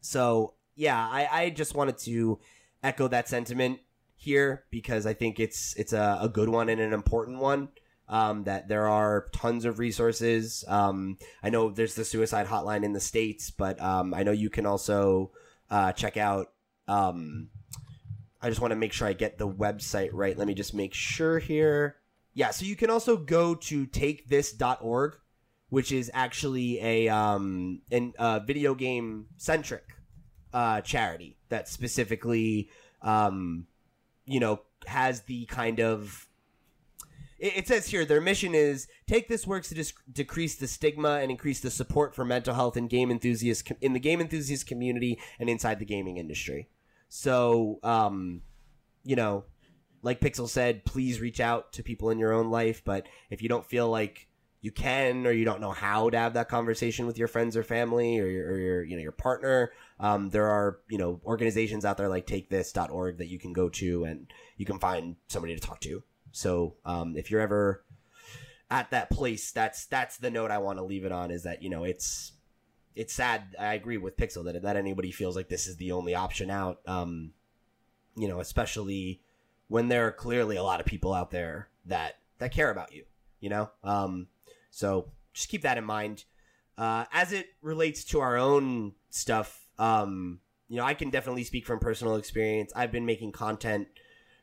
So yeah, I, I just wanted to echo that sentiment here because I think it's it's a, a good one and an important one. Um, that there are tons of resources. Um, I know there's the suicide hotline in the states, but um, I know you can also uh, check out. Um, I just want to make sure I get the website right. Let me just make sure here. Yeah, so you can also go to takethis.org, which is actually a um, an, uh, video game centric uh, charity that specifically, um, you know, has the kind of. It, says here their mission is take this works to dis- decrease the stigma and increase the support for mental health in game enthusiasts com- in the game enthusiast community and inside the gaming industry. So, um, you know, like Pixel said, please reach out to people in your own life. But if you don't feel like you can or you don't know how to have that conversation with your friends or family or your, or your you know your partner um, there are you know organizations out there like takethis.org that you can go to and you can find somebody to talk to. So um, if you're ever at that place that's that's the note i want to leave it on is that you know it's it's sad. I agree with pixel that that anybody feels like this is the only option out. Um, you know especially when there are clearly a lot of people out there that that care about you you know? Um, so just keep that in mind. Uh, as it relates to our own stuff, um, you know, I can definitely speak from personal experience. I've been making content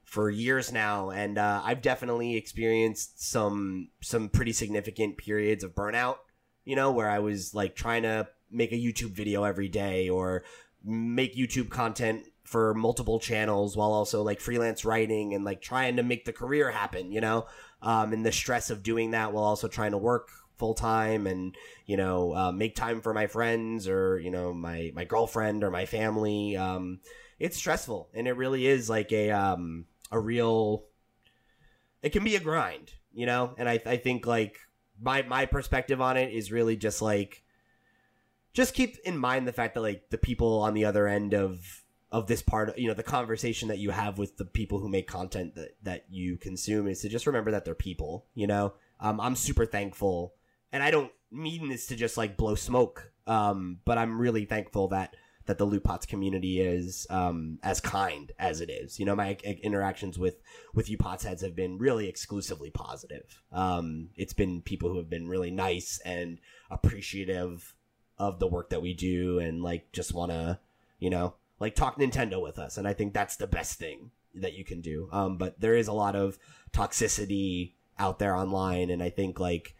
for years now, and uh, I've definitely experienced some some pretty significant periods of burnout. You know, where I was like trying to make a YouTube video every day or make YouTube content for multiple channels while also like freelance writing and like trying to make the career happen. You know, um, and the stress of doing that while also trying to work full time and you know uh, make time for my friends or you know my my girlfriend or my family. Um, it's stressful, and it really is like a um, a real. It can be a grind, you know, and I I think like my my perspective on it is really just like just keep in mind the fact that like the people on the other end of of this part you know the conversation that you have with the people who make content that that you consume is to just remember that they're people you know um, i'm super thankful and i don't mean this to just like blow smoke um, but i'm really thankful that that the LootPots community is um, as kind as it is you know my interactions with with you pots heads have been really exclusively positive um, it's been people who have been really nice and appreciative of the work that we do and like just want to you know like talk Nintendo with us, and I think that's the best thing that you can do. Um, but there is a lot of toxicity out there online, and I think like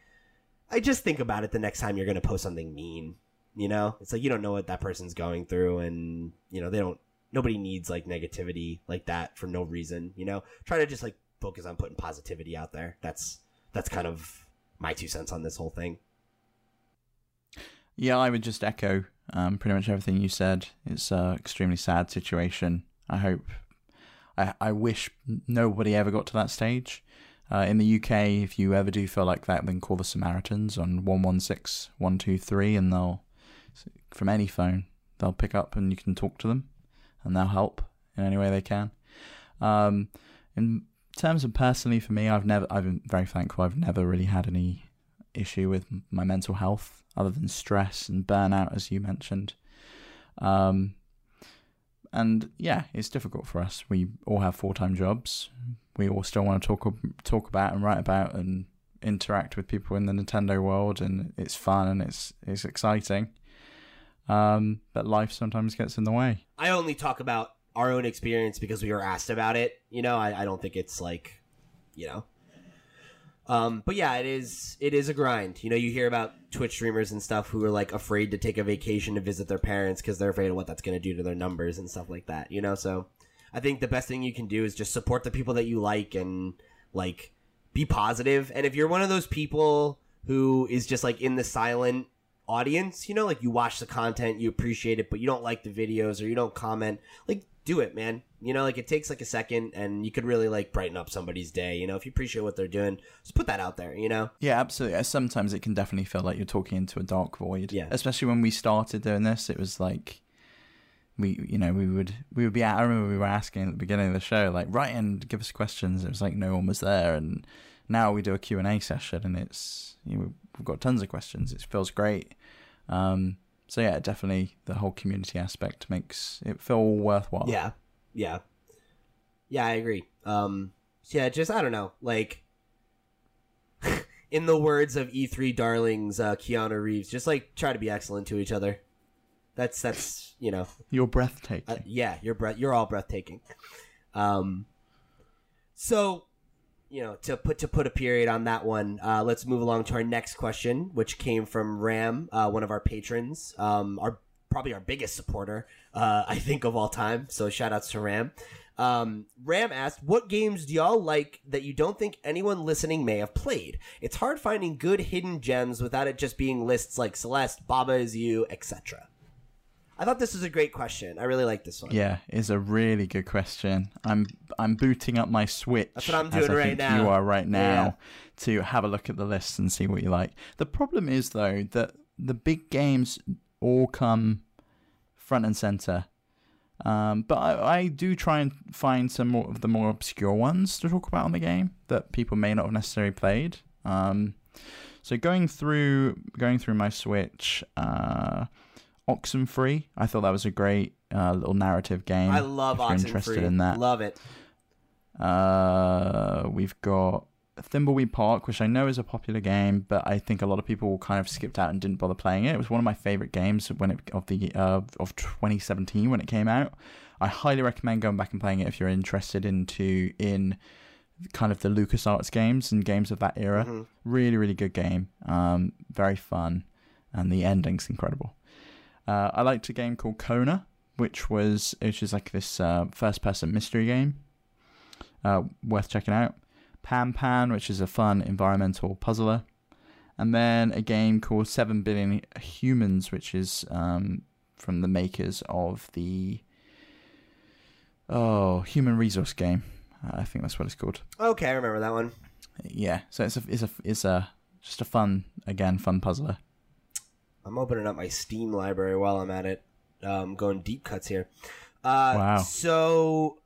I just think about it the next time you're gonna post something mean. You know, it's like you don't know what that person's going through, and you know they don't. Nobody needs like negativity like that for no reason. You know, try to just like focus on putting positivity out there. That's that's kind of my two cents on this whole thing. Yeah, I would just echo um, pretty much everything you said. It's an extremely sad situation. I hope, I, I wish nobody ever got to that stage. Uh, in the UK, if you ever do feel like that, then call the Samaritans on 116 123 and they'll, from any phone, they'll pick up and you can talk to them and they'll help in any way they can. Um, in terms of personally for me, I've never, I've been very thankful. I've never really had any issue with my mental health other than stress and burnout, as you mentioned. Um, and yeah, it's difficult for us. We all have full time jobs. We all still want to talk talk about and write about and interact with people in the Nintendo world, and it's fun and it's it's exciting. Um, but life sometimes gets in the way. I only talk about our own experience because we were asked about it. You know, I, I don't think it's like, you know, um, but yeah, it is it is a grind. You know, you hear about Twitch streamers and stuff who are like afraid to take a vacation to visit their parents because they're afraid of what that's going to do to their numbers and stuff like that. You know, so I think the best thing you can do is just support the people that you like and like be positive. And if you're one of those people who is just like in the silent audience, you know, like you watch the content, you appreciate it, but you don't like the videos or you don't comment, like do it, man. You know, like it takes like a second and you could really like brighten up somebody's day. You know, if you appreciate what they're doing, just put that out there, you know? Yeah, absolutely. Sometimes it can definitely feel like you're talking into a dark void. Yeah. Especially when we started doing this, it was like we you know, we would we would be I remember we were asking at the beginning of the show, like, write in, give us questions. It was like no one was there and now we do a Q&A session and it's you know, we've got tons of questions. It feels great. Um so yeah, definitely the whole community aspect makes it feel worthwhile. Yeah. Yeah. Yeah, I agree. Um yeah, just I don't know, like in the words of E3 darlings uh Keanu Reeves, just like try to be excellent to each other. That's that's, you know, You're breathtaking. uh, yeah, you're breath you're all breathtaking. Um so you know, to put to put a period on that one, uh, let's move along to our next question, which came from Ram, uh, one of our patrons, um, our probably our biggest supporter, uh, I think of all time. So shout outs to Ram. Um, Ram asked, "What games do y'all like that you don't think anyone listening may have played? It's hard finding good hidden gems without it just being lists like Celeste, Baba is You, etc." I thought this was a great question. I really like this one. Yeah, is a really good question. I'm I'm booting up my Switch. That's what I'm doing right now. You are right now Yeah. to have a look at the list and see what you like. The problem is though that the big games all come front and center. Um, but I, I do try and find some more of the more obscure ones to talk about on the game that people may not have necessarily played. Um, so going through going through my Switch, uh, Oxenfree, I thought that was a great uh, little narrative game. I love if you're Oxenfree. interested in that. Love it. Uh, we've got Thimbleweed Park, which I know is a popular game, but I think a lot of people kind of skipped out and didn't bother playing it. It was one of my favorite games when it of the uh, of 2017 when it came out. I highly recommend going back and playing it if you're interested into in kind of the LucasArts games and games of that era. Mhm. Really, really good game. Um, very fun, and the ending's incredible. Uh, I liked a game called Kona, which was which is like this uh, first-person mystery game. Uh, worth checking out. Pan Pan, which is a fun environmental puzzler, and then a game called Seven Billion Humans, which is um, from the makers of the oh human resource game. Uh, I think that's what it's called. Okay, I remember that one. Yeah, so it's a it's a it's a just a fun again fun puzzler. I'm opening up my Steam library while I'm at it. Um, going deep cuts here. Uh, Wow. So,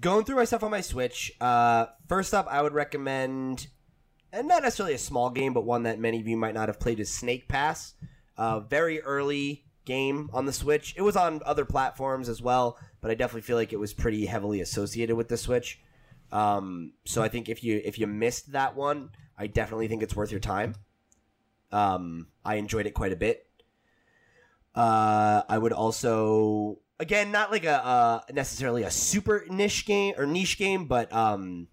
going through my stuff on my Switch. Uh, first up, I would recommend, and not necessarily a small game, but one that many of you might not have played, is Snake Pass. Uh, very early game on the Switch. It was on other platforms as well, but I definitely feel like it was pretty heavily associated with the Switch. Um, so I think if you if you missed that one, I definitely think it's worth your time. Um, I enjoyed it quite a bit. Uh, I would also, again, not like a uh, necessarily a super niche game or niche game, but um,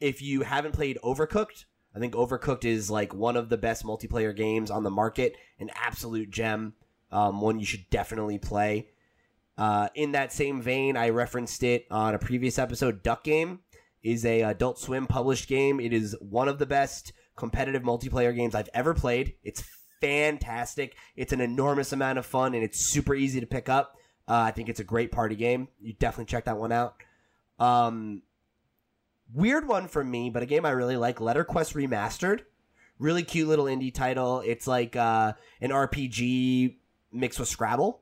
if you haven't played Overcooked, I think Overcooked is like one of the best multiplayer games on the market, an absolute gem, um, one you should definitely play. Uh, in that same vein, I referenced it on a previous episode. Duck Game is a Adult Swim published game. It is one of the best competitive multiplayer games I've ever played. It's fantastic. It's an enormous amount of fun and it's super easy to pick up. Uh, I think it's a great party game. You definitely check that one out. Um, weird one for me, but a game I really like. Letter Quest Remastered. Really cute little indie title. It's like uh, an RPG mixed with Scrabble,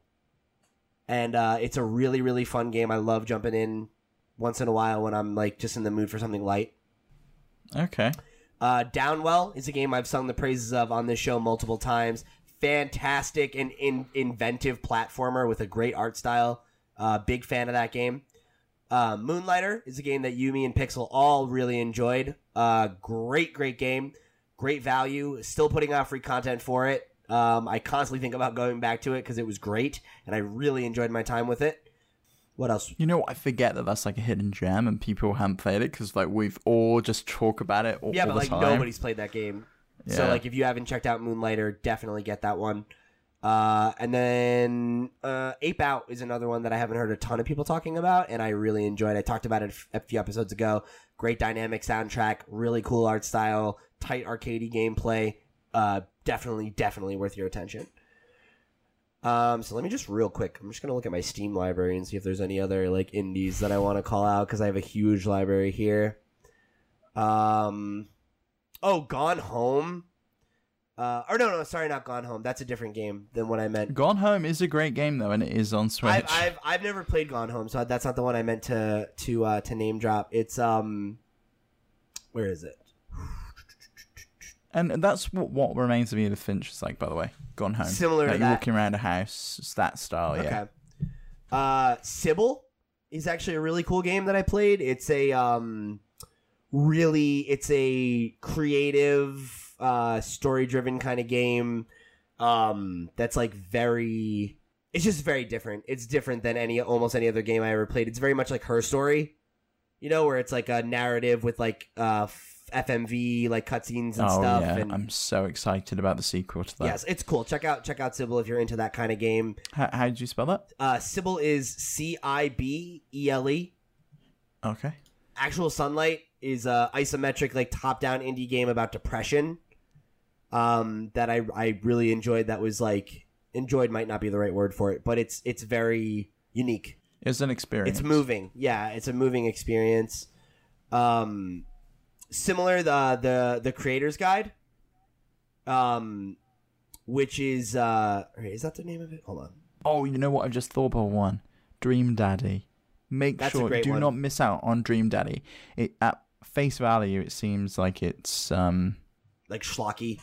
and uh, it's a really really fun game. I love jumping in once in a while when I'm like just in the mood for something light. Okay. Uh, Downwell is a game I've sung the praises of on this show multiple times. Fantastic and in- inventive platformer with a great art style. Uh, big fan of that game. Uh, Moonlighter is a game that Yumi and Pixel all really enjoyed. Uh, great, great game. Great value. Still putting out free content for it. Um, I constantly think about going back to it because it was great and I really enjoyed my time with it. What else? You know. I forget that that's like a hidden gem and people haven't played it because like we've all just talk about it all, Yeah, all but like time. nobody's played that game. So like if you haven't checked out Moonlighter, definitely get that one. Uh, and then uh, Ape Out is another one that I haven't heard a ton of people talking about, and I really enjoyed. I talked about it a few episodes ago. Great dynamic soundtrack, really cool art style, tight arcadey gameplay. Uh, definitely, definitely worth your attention. Um, so let me just real quick. I'm just gonna look at my Steam library and see if there's any other like indies that I want to call out because I have a huge library here. Um, oh, Gone Home. Uh, or no, no, sorry, not Gone Home. That's a different game than what I meant. Gone Home is a great game though, and it is on Switch. I've, I've I've never played Gone Home, so that's not the one I meant to to uh, to name drop. It's um, where is it? And that's what, what remains of Edith Finch is like, by the way. Gone Home. Similar to like you're that. walking around a house. It's that style, yeah. Okay. Uh, Sybil is actually a really cool game that I played. It's a um, really, it's a creative, uh, story-driven kind of game. Um, that's like very. It's just very different. It's different than any almost any other game I ever played. It's very much like Her Story, you know, where it's like a narrative with like uh FMV like cutscenes and oh stuff. yeah, and I'm so excited about the sequel to that. yes, it's cool. Check out check out Cibele if you're into that kind of game. How, how did you spell that? Uh, Cibele is C I B E L E. Okay. Actual Sunlight is a isometric, like top down indie game about depression. Um, that I I really enjoyed. That was like enjoyed might not be the right word for it, but it's it's very unique. It's an experience. It's moving. Yeah, it's a moving experience. Um, similar the the the creator's guide. Um, which is uh, is that the name of it? Hold on. Oh, you know what? I just thought about one. Dream Daddy. Make That's sure do one. not miss out on Dream Daddy. It at face value, it seems like it's um Like schlocky.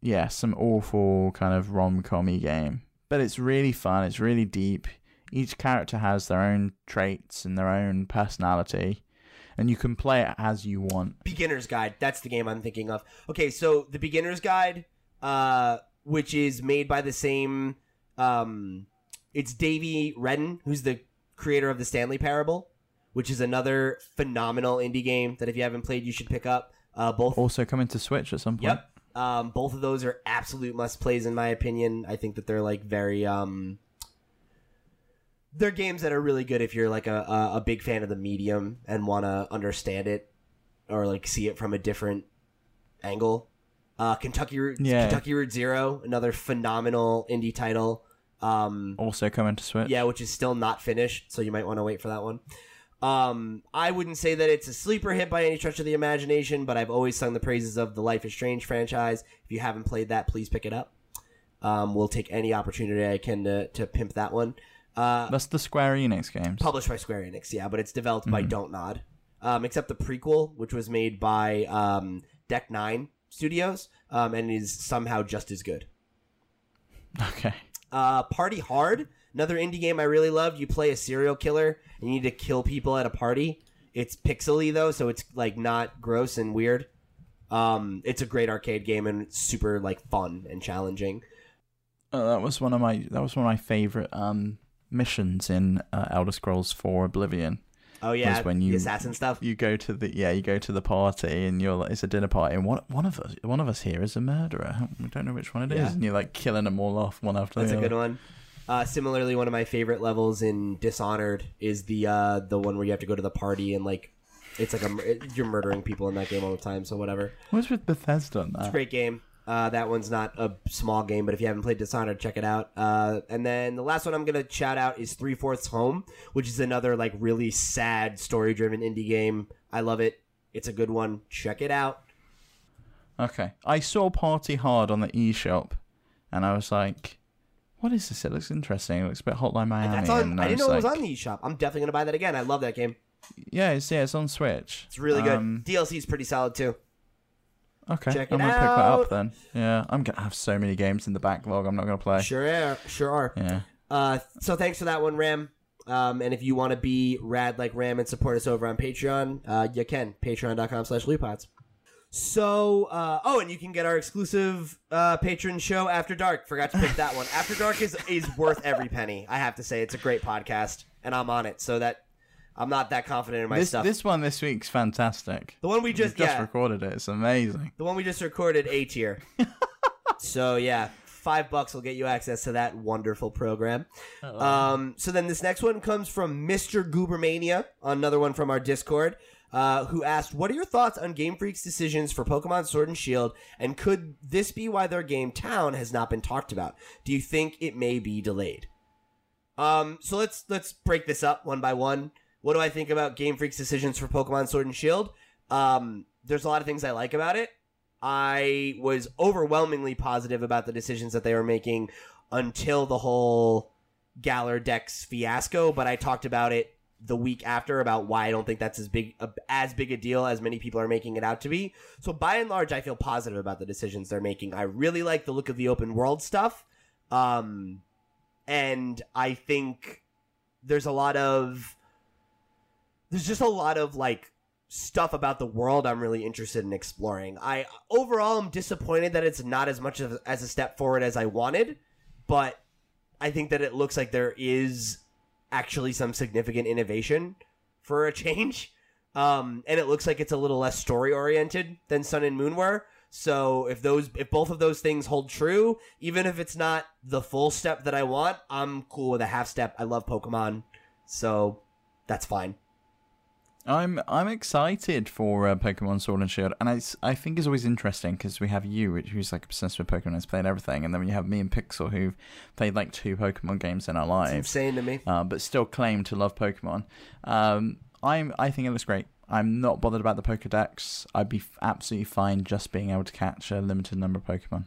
yeah, some awful kind of rom commy game. But it's really fun, it's really deep. Each character has their own traits and their own personality. And you can play it as you want. beginner's guide that's the game i'm thinking of okay so the beginner's guide uh which is made by the same um it's Davey Wreden who's the creator of the stanley parable which is another phenomenal indie game that if you haven't played you should pick up uh both Also coming to Switch at some point. yep um both of those are absolute must plays in my opinion i think that they're like very um they're games that are really good if you're like a, a, a big fan of the medium and want to understand it or like see it from a different angle. Uh, Kentucky Route, Yeah. Kentucky Route Zero, another phenomenal indie title. Um, Also coming to Switch. yeah, which is still not finished, so you might want to wait for that one. Um, I wouldn't say that it's a sleeper hit by any stretch of the imagination, but I've always sung the praises of the Life is Strange franchise. If you haven't played that, please pick it up. Um, we'll take any opportunity I can to, to pimp that one. Uh, That's the Square Enix games. published by Square Enix, yeah, but it's developed by Don't Nod. Um, except the prequel, which was made by um, Deck Nine Studios, um, and is somehow just as good. Okay. Uh, Party Hard, another indie game I really loved. You play a serial killer and you need to kill people at a party. It's pixely though, so it's like not gross and weird. Um, it's a great arcade game and it's super like fun and challenging. Uh, that was one of my that was one of my favorite um missions in uh, Elder Scrolls 4 Oblivion. Oh yeah, when you, the assassin stuff. You go to the yeah, you go to the party and you're like, it's a dinner party and one one of us one of us here is a murderer. We don't know which one it is, Yeah. and you're like killing them all off one after That's the a other. good one. Uh, similarly, one of my favorite levels in Dishonored is the uh, the one where you have to go to the party and like it's like a you're murdering people in that game all the time. So whatever. What's with Bethesda on that? Great game. Uh, that one's not a small game, but if you haven't played Dishonored, check it out. Uh, and then the last one I'm gonna shout out is Three Fourths Home, which is another like really sad story driven indie game. I love it. It's a good one. Check it out. Okay, I saw Party Hard on the eShop, and I was like, "What is this? It looks interesting. It looks a bit Hotline Miami." That's on. and I didn't know it was like, on the eShop. I'm definitely gonna buy that again. I love that game. Yeah, it's yeah, it's on Switch. It's really good. Um, DLC is pretty solid too. Okay, Check I'm gonna pick that up then. Yeah, I'm gonna have so many games in the backlog. I'm not gonna play. Sure are. Sure are. Yeah. Uh, so thanks for that one, Ram. Um, and if you want to be rad like Ram and support us over on Patreon, uh, you can. Patreon.com slash. So, uh, oh, and you can get our exclusive uh, patron show, After Dark. Forgot to pick that one. After Dark is, is worth every penny. I have to say, it's a great podcast, and I'm on it. So that I'm not that confident in my This stuff. this one this week's fantastic. the one we We've just, just yeah, recorded it. It's amazing. the one we just recorded, A tier. so yeah, five bucks will get you access to that wonderful program. Um, so then this next one comes from Mr. Goobermania, another one from our Discord, uh, who asked, "What are your thoughts on Game Freak's decisions for Pokemon Sword and Shield, and could this be why their game Town has not been talked about? Do you think it may be delayed?" Um, so let's let's break this up one by one. What do I think about Game Freak's decisions for Pokemon Sword and Shield? Um, there's a lot of things I like about it. I was overwhelmingly positive about the decisions that they were making until the whole Galar Dex fiasco, but I talked about it the week after about why I don't think that's as big a, as big a deal as many people are making it out to be. So by and large, I feel positive about the decisions they're making. I really like the look of the open world stuff, um, and I think there's a lot of there's just a lot of like stuff about the world I'm really interested in exploring. I overall am disappointed that it's not as much of, as a step forward as I wanted, but I think that it looks like there is actually some significant innovation for a change. Um, and it looks like it's a little less story oriented than Sun and Moon were. So if those if both of those things hold true, even if it's not the full step that I want, I'm cool with a half step. I love Pokemon, so that's fine. I'm I'm excited for uh, Pokemon Sword and Shield, and I, I think it's always interesting because we have you, who's like obsessed with Pokemon, has played everything, and then we have me and Pixel, who've played like two Pokemon games in our It's lives, insane to me. uh, but still claim to love Pokemon. Um, I'm I think it looks great. I'm not bothered about the Pokedex. I'd be f- absolutely fine just being able to catch a limited number of Pokemon.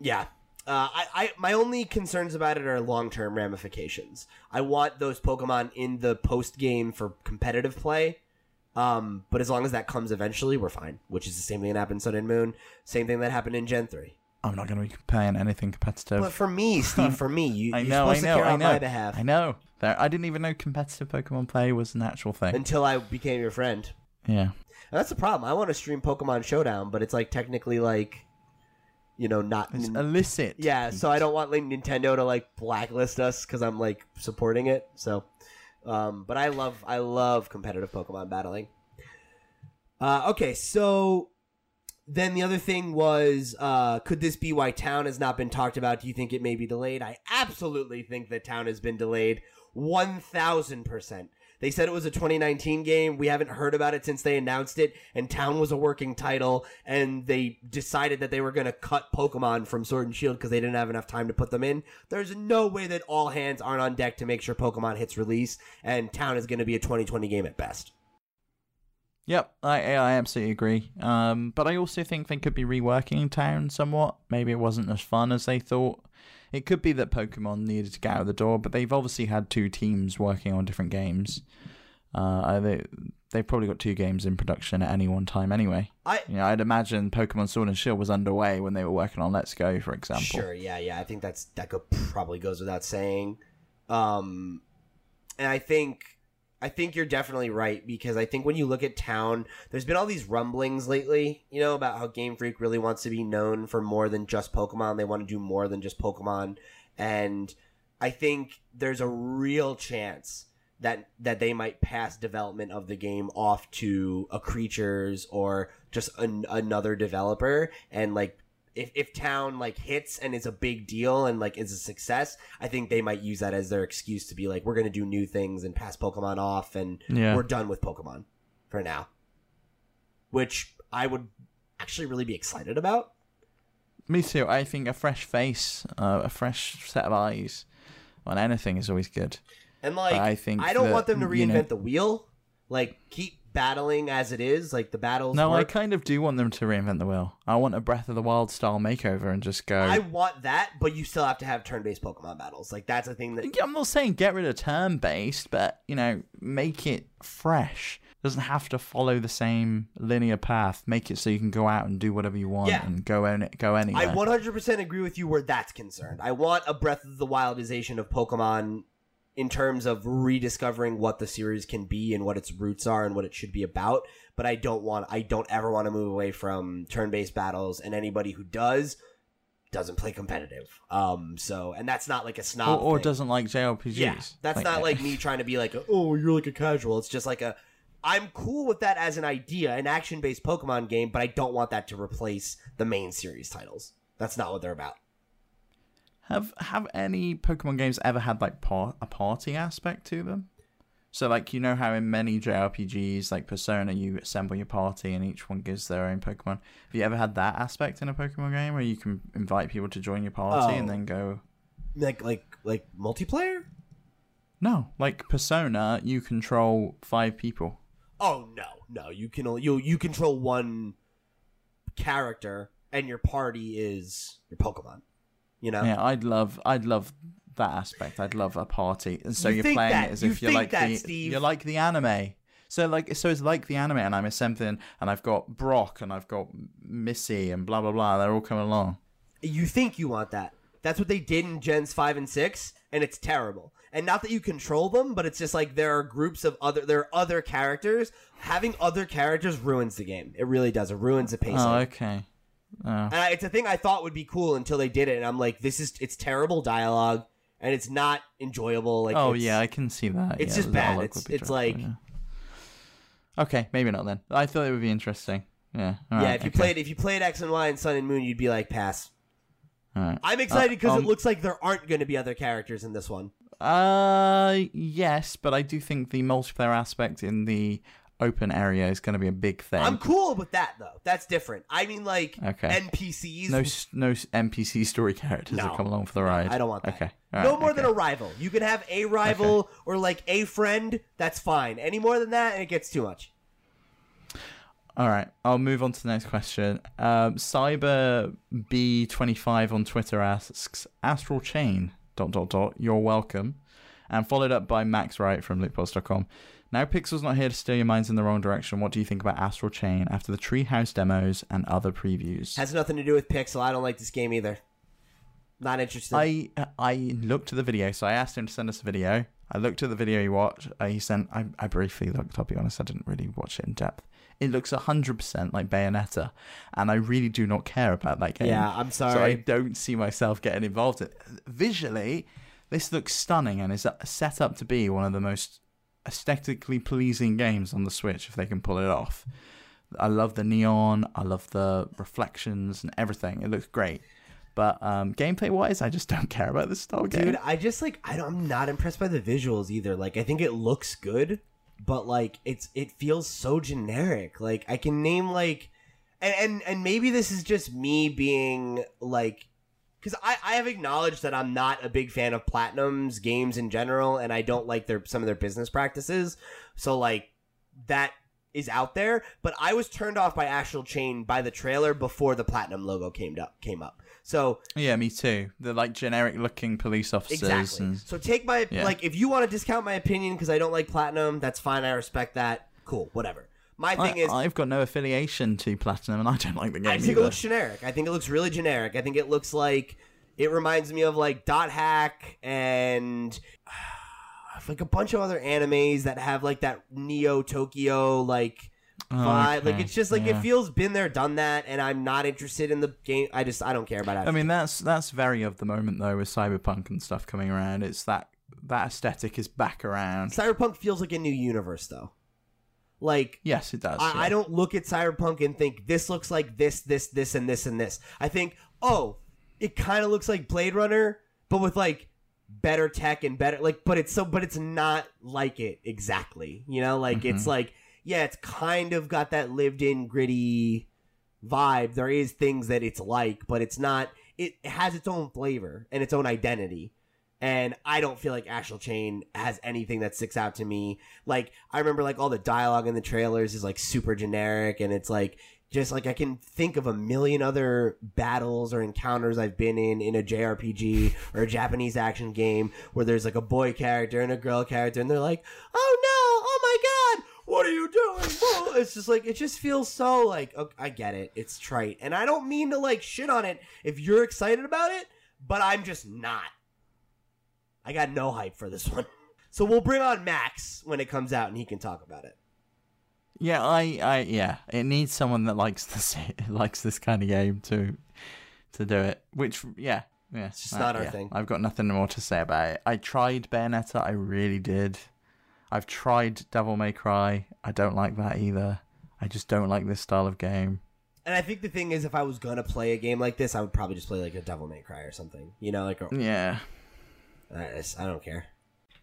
Yeah. Uh, I, I my only concerns about it are long term ramifications. I want those Pokemon in the post game for competitive play. Um, but as long as that comes eventually, we're fine. Which is the same thing that happened in Sun and Moon. Same thing that happened in Gen three. I'm not going to be playing anything competitive. But for me, Steve, for me, you, I you're know, I know, I on know. my behalf I know. There, I didn't even know competitive Pokemon play was an actual thing. until I became your friend. yeah. And that's the problem. I want to stream Pokemon Showdown, but it's like technically like, you know, not. It's illicit. Yeah, so I don't want like Nintendo to like blacklist us because I'm like supporting it. So, um, but I love I love competitive Pokemon battling. Uh, okay, so then the other thing was, uh, could this be why Town has not been talked about? Do you think it may be delayed? I absolutely think that Town has been delayed, one thousand percent. They said it was a 2019 game. We haven't heard about it since they announced it, and Town was a working title, and they decided that they were going to cut Pokemon from Sword and Shield because they didn't have enough time to put them in. There's no way that all hands aren't on deck to make sure Pokemon hits release, and Town is going to be a 2020 game at best. Yep, I I absolutely agree. Um, but I also think they could be reworking Town somewhat. Maybe it wasn't as fun as they thought. It could be that Pokemon needed to get out of the door, but they've obviously had two teams working on different games. Uh, they they've probably got two games in production at any one time anyway. I You know, I'd imagine Pokemon Sword and Shield was underway when they were working on Let's Go, for example. Sure, yeah, yeah. I think that's that could probably goes without saying. Um and I think I think you're definitely right because I think when you look at town, there's been all these rumblings lately, you know, about how Game Freak really wants to be known for more than just Pokemon. They want to do more than just Pokemon. And I think there's a real chance that that they might pass development of the game off to a creatures or just an, another developer and like if, if town like hits and is a big deal and like is a success i think they might use that as their excuse to be like we're gonna do new things and pass pokemon off and Yeah. we're done with pokemon for now which i would actually really be excited about Me too. I think a fresh face, uh, a fresh set of eyes on anything is always good. and like I think i don't that, want them to you reinvent know- the wheel like keep battling as it is like the battles No, I kind of do want them to reinvent the wheel. I want a Breath of the Wild style makeover and just go. I want that, but you still have to have turn-based Pokemon battles. Like that's a thing that Yeah, I'm not saying get rid of turn based, but you know, make it fresh. Doesn't have to follow the same linear path. Make it so you can go out and do whatever you want Yeah. and go in, go anywhere. I 100% agree with you where that's concerned. I want a Breath of the Wildization of Pokemon in terms of rediscovering what the series can be and what its roots are and what it should be about. But I don't want, I don't ever want to move away from turn-based battles. And anybody who does doesn't play competitive. Um. So, and that's not like a snob or thing. doesn't like JRPGs. Yeah, that's not like me trying to be like, oh, you're like a casual. It's just like a, I'm cool with that as an idea, an action-based Pokemon game, but I don't want that to replace the main series titles. That's not what they're about. Have have any Pokemon games ever had like par- a party aspect to them? So like you know how in many JRPGs like Persona you assemble your party and each one gives their own Pokemon. Have you ever had that aspect in a Pokemon game where you can invite people to join your party and Oh. then go Like like like multiplayer? No, like Persona you control 5 people. Oh no, no. You can only you you control one character, and your party is your Pokemon. You know. Yeah, I'd love I'd love that aspect. I'd love a party. And so You are playing that- it as you if you're like that, the Steve. you're like the anime. So like so it's like the anime and I'm a something, and I've got Brock and I've got Misty and blah blah blah. They're all coming along. You think you want that. That's what they did in Gens 5 and 6, and it's terrible. And not that you control them, but it's just like there are groups of other there are other characters. Having other characters ruins the game. It really does. It ruins the pacing. Oh, okay. Oh. And I, it's a thing I thought would be cool until they did it, and I'm like, this is it's terrible dialogue, and it's not enjoyable. Like, Oh yeah, I can see that. it's Yeah, just bad. It's- it's like- yeah. Okay, maybe not then. I thought it would be interesting. Yeah. all yeah. right, if you okay. played if you played X and Y and Sun and Moon, you'd be like, pass. Right. I'm excited because um, it looks like there aren't going to be other characters in this one. Uh, yes, but I do think the multiplayer aspect in the open area is going to be a big thing. I'm cool with that though. That's different. I mean, like Okay. NPCs. no, no NPC story characters No. that come along for the ride. I don't want that. Okay. all no more okay. than a rival. You can have a rival or like a friend. That's fine. Any more than that, and it gets too much. All right, I'll move on to the next question. Um, Cyber B25 on Twitter asks Astral Chain dot dot dot. You're welcome, and followed up by Max Wright from LootPots.com. Now Pixel's not here to steer your minds in the wrong direction. What do you think about Astral Chain after the Treehouse demos and other previews? Has nothing to do with Pixel. I don't like this game either. Not interested. I I looked at the video, so I asked him to send us a video. I looked at the video he watched. Uh, he sent. I, I briefly looked. I'll be honest. I didn't really watch it in depth. It looks hundred percent like Bayonetta, and I really do not care about that game. yeah, I'm sorry. So I don't see myself getting involved. In it. Visually, this looks stunning and is set up to be one of the most aesthetically pleasing games on the Switch if they can pull it off. I love the neon. I love the reflections and everything. It looks great. But um, gameplay wise, I just don't care about this style game. Dude, I just like I I'm not impressed by the visuals either. Like I think it looks good, but like it's it feels so generic. Like I can name like and and, and maybe this is just me being like because I, I have acknowledged that I'm not a big fan of Platinum's games in general, and I don't like their some of their business practices. So like that is out there, but I was turned off by Astral Chain by the trailer before the Platinum logo came up came up. So Yeah, me too. The like generic looking police officers. Exactly. And, So take my Yeah. like if you want to discount my opinion because I don't like platinum, that's fine. I respect that. Cool, whatever. My thing is, I, I've got no affiliation to Platinum, and I don't like the game I think either. it looks generic. I think it looks really generic. I think it looks like it reminds me of like Dot Hack and like a bunch of other animes that have like that Neo Tokyo like vibe. Like it's just like Yeah. it feels been there, done that, and I'm not interested in the game. I just I don't care about it. I mean, that's that's very of the moment though, with cyberpunk and stuff coming around. It's that that aesthetic is back around. Cyberpunk feels like a new universe though. Like Yes, it does. yeah. I, I don't look at Cyberpunk and think this looks like this, this, this, and this, and this. I think, oh, it kind of looks like Blade Runner, but with like better tech and better like, but it's so, but it's not like it exactly. You know, like it's mm-hmm. like, yeah, it's kind of got that lived-in gritty vibe. There is things that it's like, but it's not. It has its own flavor and its own identity. And I don't feel like Astral Chain has anything that sticks out to me. Like I remember, like all the dialogue in the trailers is like super generic, and it's like just like I can think of a million other battles or encounters I've been in in a JRPG or a Japanese action game where there's like a boy character and a girl character, and they're like, "Oh no! Oh my god!" What are you doing? It's just like it just feels so like okay, I get it. It's trite, and I don't mean to like shit on it if you're excited about it, but I'm just not. I got no hype for this one. So we'll bring on Max when it comes out, and he can talk about it. Yeah, I, I, yeah, it needs someone that likes this, likes this kind of game to, to do it. Which, yeah, yeah, it's just not our thing. I've got nothing more to say about it. I tried Bayonetta, I really did. I've tried Devil May Cry. I don't like that either. I just don't like this style of game. And I think the thing is, if I was gonna play a game like this, I would probably just play like a Devil May Cry or something. You know, like a, Yeah. I, I don't care.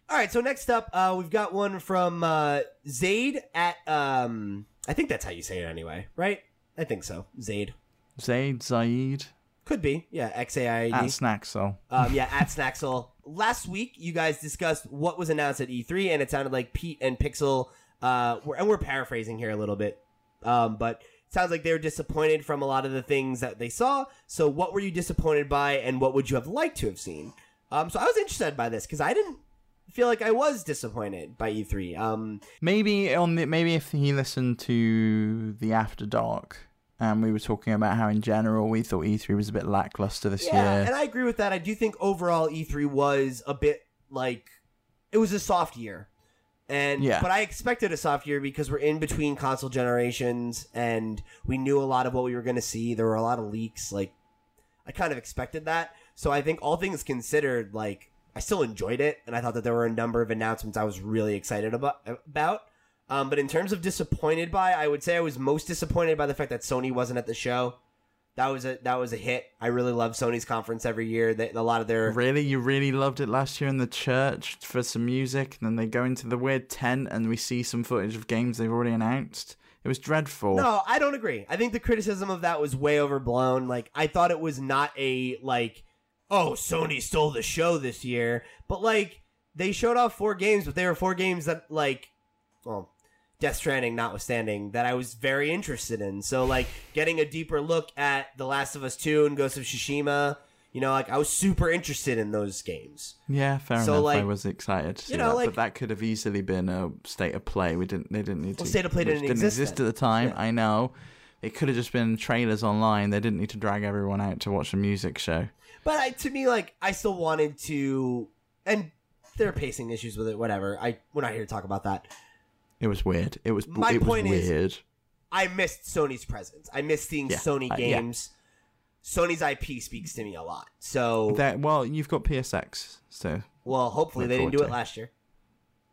All right, so next up, uh, we've got one from uh, Zaid at um, I think that's how you say it anyway, right? I think so. Zaid Zaid Zaid could be, yeah. X A I at D. Snaxel. Um, yeah, at Snaxel. Last week, you guys discussed what was announced at E3, and it sounded like Pete and Pixel, uh, were, and we're paraphrasing here a little bit, um, but it sounds like they were disappointed from a lot of the things that they saw. So, what were you disappointed by, and what would you have liked to have seen? Um, so I was interested by this because I didn't feel like I was disappointed by E3. Um, Maybe on the maybe if he listened to the After Dark and we were talking about how in general we thought E3 was a bit lackluster this Yeah, year. Yeah, and I agree with that. I do think overall E3 was a bit like it was a soft year. And Yeah. but I expected a soft year because we're in between console generations and we knew a lot of what we were going to see. There were a lot of leaks like I kind of expected that. So I think all things considered like I still enjoyed it and I thought that there were a number of announcements I was really excited about about. Um, but in terms of disappointed by, I would say I was most disappointed by the fact that Sony wasn't at the show. That was a that was a hit. I really love Sony's conference every year. They, a lot of their Really, you really loved it last year in the church for some music, and then they go into the weird tent and we see some footage of games they've already announced. It was dreadful. No, I don't agree. I think the criticism of that was way overblown. Like I thought it was not a like oh, Sony stole the show this year, but like they showed off four games, but they were four games that like well, Death Stranding notwithstanding that I was very interested in. So like getting a deeper look at The Last of Us 2 and Ghost of Tsushima, you know, like I was super interested in those games. Yeah, fair So, enough. I was excited to see you know, that, like- but that could have easily been a state of play. We didn't. They didn't need to. State of Play which didn't exist at the time. Yeah. I know. It could have just been trailers online. They didn't need to drag everyone out to watch a music show. But I, to me, like I still wanted to, and there are pacing issues with it. Whatever. I we're not here to talk about that. It was weird. It was. My it was point is- I missed Sony's presence. I missed seeing Yeah, Sony uh, yeah. games. Sony's IP speaks to me a lot. So, That well, you've got PSX, so well, hopefully they didn't do to it it. last year.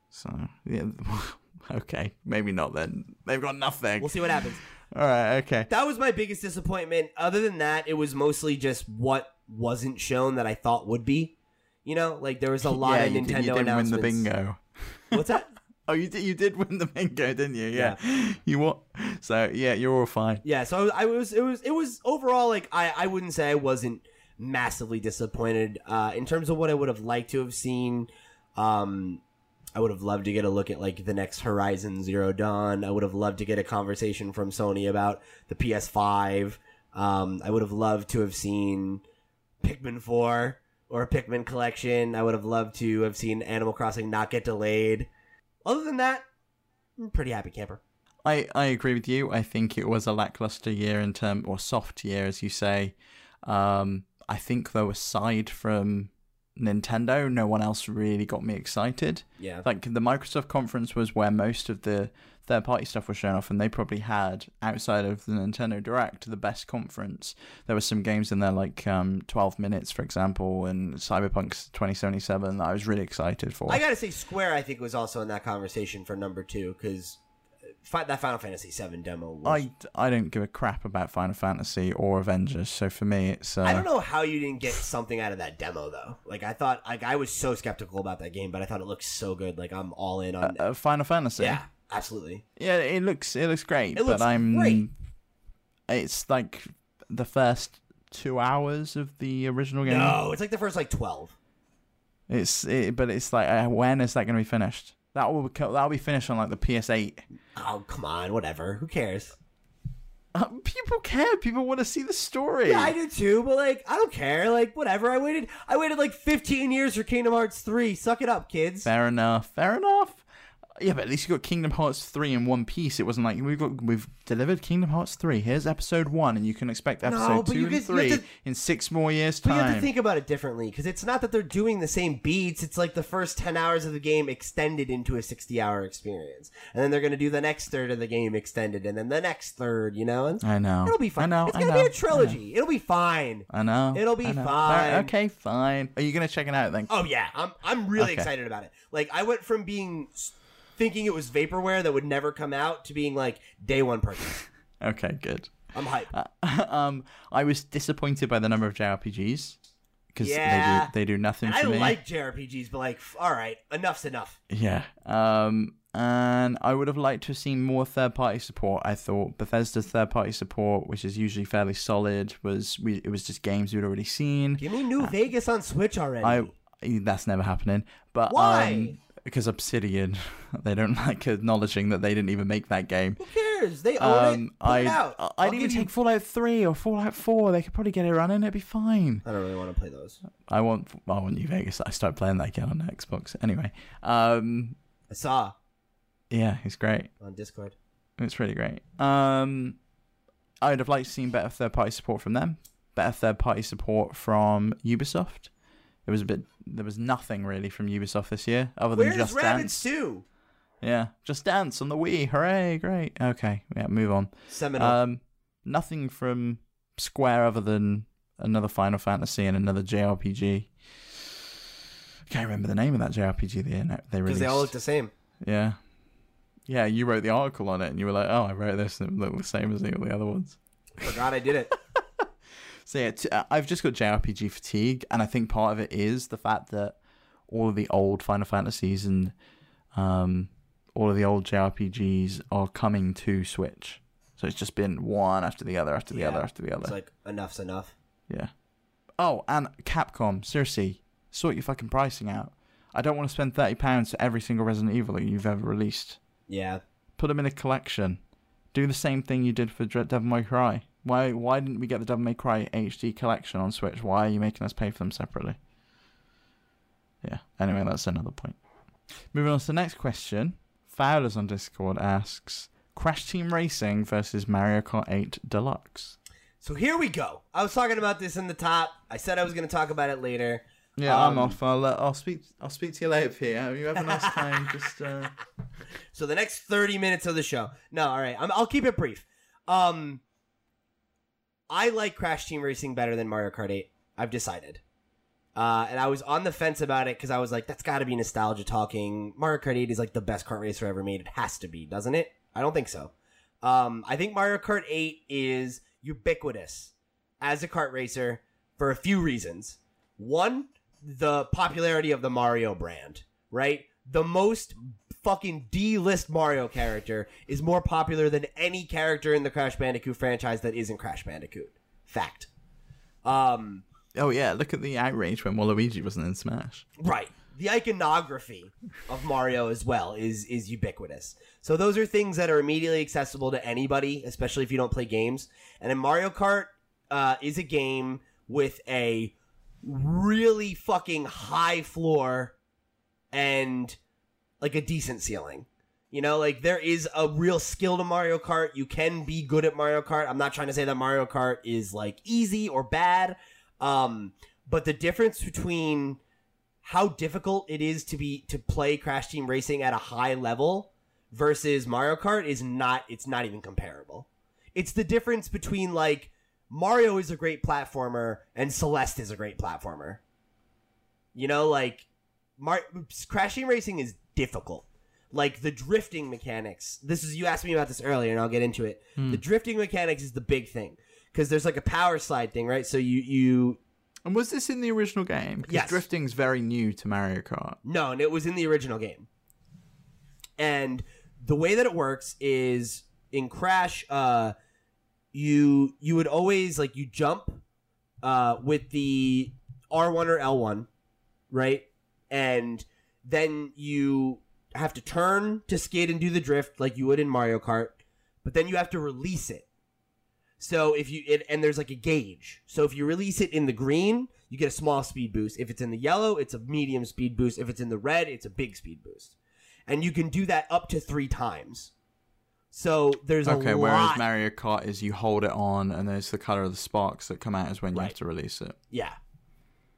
so yeah. okay, maybe not then. They've got nothing. We'll see what happens. All right. Okay. That was my biggest disappointment. Other than that, it was mostly just what wasn't shown that I thought would be. You know, like there was a lot yeah, of Nintendo did, you didn't win the bingo. What's that? Oh, you did. You did win the bingo, didn't you? Yeah. You what? So yeah, you're all fine. Yeah, so I was it was it was overall like I I wouldn't say I wasn't massively disappointed uh in terms of what I would have liked to have seen um I would have loved to get a look at like the next Horizon Zero Dawn. I would have loved to get a conversation from Sony about the PS5. Um I would have loved to have seen Pikmin 4 or a Pikmin collection. I would have loved to have seen Animal Crossing not get delayed. Other than that, I'm pretty happy camper. I, I agree with you. I think it was a lackluster year in term or soft year, as you say. Um, I think though, aside from Nintendo, no one else really got me excited. Yeah. Like the Microsoft conference was where most of the third party stuff was shown off, and they probably had outside of the Nintendo Direct the best conference. There were some games in there like um, 12 minutes, for example, and Cyberpunk 2077 that I was really excited for. I gotta say, Square, I think was also in that conversation for number two because that Final Fantasy VII demo. Was, I, I don't give a crap about Final Fantasy or Avengers, so for me it's uh, I don't know how you didn't get something out of that demo though. Like I thought, like I was so skeptical about that game, but I thought it looked so good. Like I'm all in on. uh, Final Fantasy. yeah, absolutely. yeah, it looks it looks great, It looks but I'm great. it's like the first two hours of the original game. No, it's like the first like twelve. It's it, but it's like uh, when is that going to be finished? That will be, that'll be finished on like the PS8. Oh come on, whatever. Who cares? Uh, people care. People want to see the story. Yeah, I do too, but like I don't care. Like whatever. I waited. I waited like 15 years for Kingdom Hearts 3. Suck it up, kids. Fair enough. Fair enough. Yeah, but at least you got Kingdom Hearts three in one piece. It wasn't like we've got we've delivered Kingdom Hearts three. Here's episode one, and you can expect episode but two and have three to- in six more years' time. But you have to think about it differently because it's not that they're doing the same beats. It's like the first 10 hours of the game extended into a 60 hour experience. And then they're going to do the next third of the game extended and then the next third, you know? And I know. it'll be fine. I know. It's going to be a trilogy. It'll be fine. I know. It'll be know. fine. Fair- Okay, fine. Are you gonna check it out then? Oh, yeah. I'm, I'm really Okay. excited about it. Like, I went from being thinking it was vaporware that would never come out to being like day one purchase. Okay, good. I'm hyped. Uh, um, I was disappointed by the number of JRPGs because Yeah. they do they do nothing And I me. like JRPGs, but like, all right, enough's enough. Yeah. Um, and I would have liked to have seen more third party support. I thought Bethesda's third party support, which is usually fairly solid, was we it was just games we'd already seen. Give me New Vegas on Switch already. I that's never happening. But Why? Um, because Obsidian, they don't like acknowledging that they didn't even make that game. Who cares? They own Um, it. Put I'd, it out. I'd I'll even give you- take Fallout Three or Fallout Four. They could probably get it running. It'd be fine. I don't really want to play those. I want I want New Vegas. I started playing that again on Xbox. Anyway, um, I saw yeah, it's great. on Discord. It's really great. Um, I'd have liked to seen better third party support from them. Better third party support from Ubisoft. It was a bit. There was nothing really from Ubisoft this year, other than Where's Just Rabbids Dance. 2? Yeah, Just Dance on the Wii. Hooray! Great. Okay, yeah, move on. Seminole. Um, nothing from Square other than another Final Fantasy and another JRPG. I can't remember the name of that JRPG they they Because they all look the same. Yeah. Yeah, you wrote the article on it and you were like, oh, I wrote this and it looked the same as the, the other ones. Forgot I did it. So yeah, t- uh, I've just got JRPG fatigue, and I think part of it is the fact that all of the old Final Fantasies and um, all of the old JRPGs are coming to Switch. So it's just been one after the other, after the Yeah. other, after the other. It's like, enough's enough. Yeah. Oh, and Capcom, seriously, sort your fucking pricing out. I don't want to spend thirty pounds for every single Resident Evil that you've ever released. Yeah. Put them in a collection. Do the same thing you did for Devil May Cry. Why? Why didn't we get the Devil May Cry HD collection on Switch? Why are you making us pay for them separately? Yeah. Anyway, that's another point. Moving on to the next question. Fowlers on Discord asks: Crash Team Racing versus Mario Kart 8 Deluxe. So here we go. I was talking about this in the top. I said I was going to talk about it later. Yeah, Um, I'm off. I'll uh, I'll speak I'll speak to you later, Peter. You have a nice time. Just uh... So the next 30 minutes of the show. No, all right. I'm, I'll keep it brief. Um, I like Crash Team Racing better than Mario Kart 8. I've decided. Uh, and I was on the fence about it because I was like, that's got to be nostalgia talking. Mario Kart 8 is like the best kart racer ever made. It has to be, doesn't it? I don't think so. Um, I think Mario Kart 8 is ubiquitous as a kart racer for a few reasons. One, the popularity of the Mario brand, right? The most fucking D-list Mario character is more popular than any character in the Crash Bandicoot franchise that isn't Crash Bandicoot. Fact. Um, Oh yeah, look at the outrage when Waluigi wasn't in Smash. Right. The iconography of Mario as well is is ubiquitous. So those are things that are immediately accessible to anybody, especially if you don't play games. And then Mario Kart uh, is a game with a really fucking high floor and like a decent ceiling. You know, like there is a real skill to Mario Kart. You can be good at Mario Kart. I'm not trying to say that Mario Kart is like easy or bad. Um, but the difference between how difficult it is to be to play Crash Team Racing at a high level versus Mario Kart is not it's not even comparable. It's the difference between like Mario is a great platformer and Celeste is a great platformer. You know, like Mar- Crash Team Racing is difficult. Like the drifting mechanics. This is you asked me about this earlier, and I'll get into it. The drifting mechanics is the big thing because there's like a power slide thing, right? So you you And was this in the original game? 'Cause Yes. drifting's very new to Mario Kart. No, and it was in the original game. And the way that it works is in Crash, uh, you you would always like you jump uh, with the R one or L one, right? And then you have to turn to skid and do the drift like you would in Mario Kart, but then you have to release it. So if you it, and there's like a gauge. So if you release it in the green, you get a small speed boost. If it's in the yellow, it's a medium speed boost. If it's in the red, it's a big speed boost. And you can do that up to three times. So there's Okay, whereas. Mario Kart is you hold it on and there's the color of the sparks that come out is when you Right. have to release it. yeah.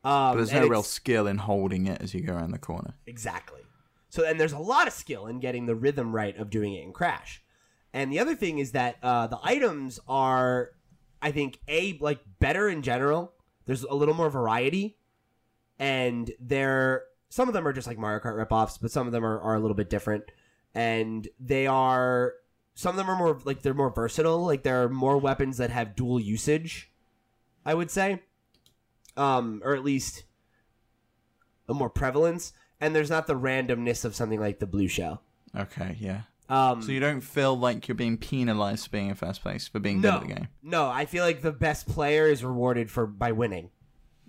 Um, But there's no real skill in holding it as you go around the corner. Exactly. So, and there's a lot of skill in getting the rhythm right of doing it in Crash. And the other thing is that uh, the items are, I think, a like better in general. There's a little more variety, and they're some of them are just like Mario Kart ripoffs, but some of them are, are a little bit different, and they are some of them are more like they're more versatile. Like there are more weapons that have dual usage. I would say, um, or at least a more prevalence. And there's not the randomness of something like the blue shell. Okay, yeah. Um, So you don't feel like you're being penalized for being in first place for being no, good at the game. no, I feel like the best player is rewarded for by winning.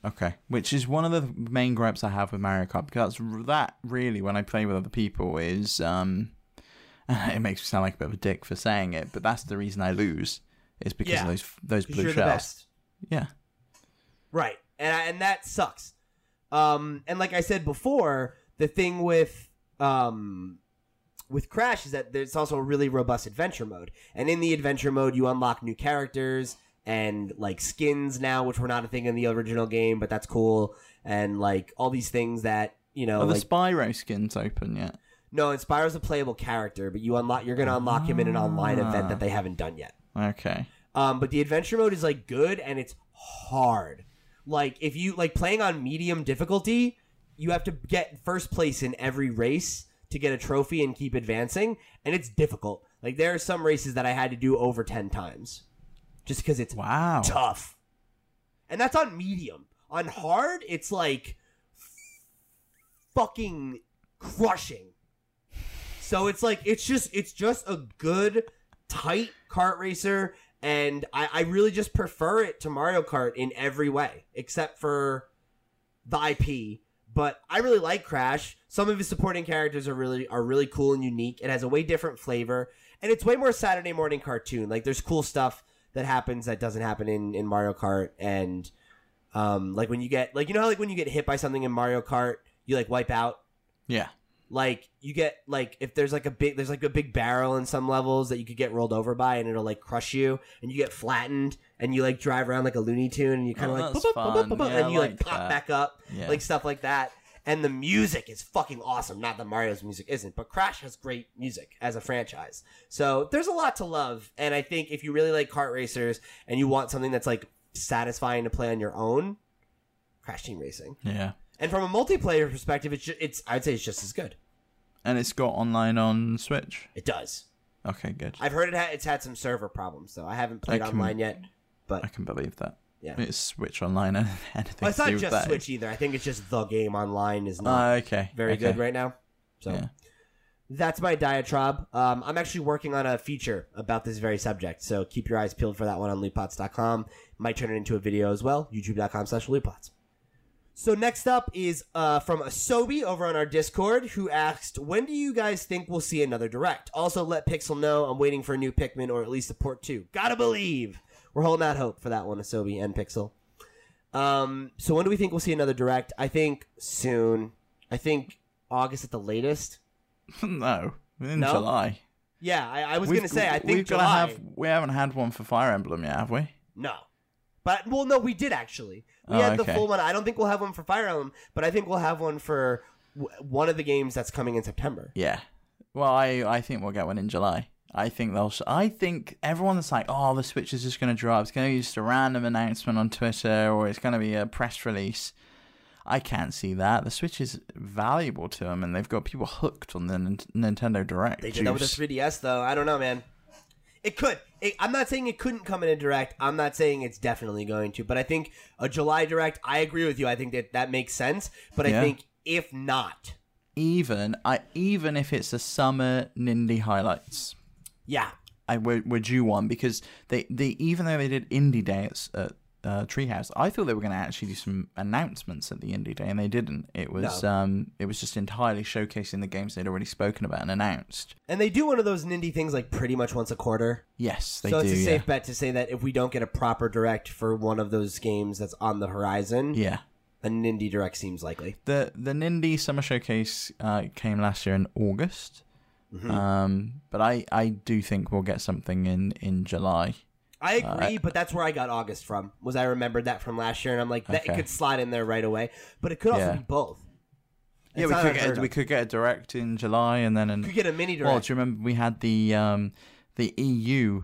Okay, which is one of the main gripes I have with Mario Kart because that's, that really, when I play with other people, is um, it makes me sound like a bit of a dick for saying it, but that's the reason I lose is because Yeah. of those those blue shells. best. Yeah, Right. And I, and that sucks. Um and like I said before, the thing with um with Crash is that there's also a really robust adventure mode. And in the adventure mode you unlock new characters and like skins now, which were not a thing in the original game, but that's cool. And like all these things that, you know, are the like Spyro skins open yet? no, and Spyro's a playable character, but you unlock you're gonna unlock him in an online event Ah. that they haven't done yet. Okay, Um, but the adventure mode is like good and it's hard. Like if you like playing on medium difficulty, you have to get first place in every race to get a trophy and keep advancing, and it's difficult. Like there are some races that I had to do over ten times, just because it's wow. tough. And that's on medium. On hard, it's like fucking crushing. So it's like it's just it's just a good tight kart racer and I, I really just prefer it to Mario Kart in every way, except for the IP. But I really like Crash. Some of his supporting characters are really are really cool and unique. It has a way different flavor, and it's way more Saturday morning cartoon. Like there's cool stuff that happens that doesn't happen in in Mario Kart, and um, like when you get like you know how like when you get hit by something in Mario Kart, you like wipe out Yeah, like you get like if there's like a big there's like a big barrel in some levels that you could get rolled over by and it'll like crush you and you get flattened and you like drive around like a Looney Tune and you kind of Oh, like boop, boop, boop, fun. boop, boop, Yeah, and you like like pop that. back up Yeah. like stuff like that and the music is fucking awesome not that Mario's music isn't but Crash has great music as a franchise so there's a lot to love and I think if you really like kart racers and you want something that's like satisfying to play on your own Crash Team Racing yeah. and from a multiplayer perspective it's ju- it's I'd say it's just as good And it's got online on Switch. it does Okay, good. I've heard it ha- it's had some server problems, though. I haven't played I can- online yet, but I can believe that. Yeah. It's Switch Online and anything well, it's to not do with just that. Switch either. I think it's just the game online is not Ah, okay. very okay. good right now. So Yeah. that's my diatribe. Um, I'm actually working on a feature about this very subject, so keep your eyes peeled for that one on lootpots.com. Might turn it into a video as well. YouTube.com slash lootpots. So next up is uh, from Asobi over on our Discord, who asked, "When do you guys think we'll see another direct?" Also, let Pixel know I'm waiting for a new Pikmin or at least a port two. Gotta believe we're holding out hope for that one, Asobi and Pixel. Um, so when do we think we'll see another direct? I think soon. I think August at the latest. no, in No? July. Yeah, I, I was We've- gonna say I think we've July. gotta have. We haven't had one for Fire Emblem yet, have we? No. But well, no, we did actually. We Oh, had the okay. full one. I don't think we'll have one for Fire Emblem, but I think we'll have one for w- one of the games that's coming in September. Yeah. Well, I I think we'll get one in July. I think they'll. I think everyone's like, oh, the Switch is just going to drop. It's going to be just a random announcement on Twitter, or it's going to be a press release. I can't see that. The Switch is valuable to them, and they've got people hooked on the Nin- Nintendo Direct. They did that with the 3DS, though. I don't know, man. It could. It, I'm not saying it couldn't come in a direct. I'm not saying it's definitely going to. But I think a July direct. I agree with you. I think that that makes sense. But I think if not, even I even if it's a summer Nindy highlights, yeah, I would would you one because they they even though they did Indie Day at, at uh, Treehouse, I thought they were going to actually do some announcements at the Indie Day, and they didn't. It was No. um it was just entirely showcasing the games they'd already spoken about and announced. and they do one of those Nindy things like pretty much once a quarter. Yes, they so do. it's a yeah. safe bet to say that if we don't get a proper direct for one of those games that's on the horizon, yeah. a Nindy direct seems likely. The the Nindy Summer Showcase uh, came last year in August. Mm-hmm. Um, but I, I do think we'll get something in, in July. I agree, but that's where I got August from. Was I remembered that from last year, and I'm like, that it could slide in there right away. But it could also Yeah. be both. Yeah, we could get of. we could get a direct in July and then an could get a mini Well, direct. do you remember we had the um the EU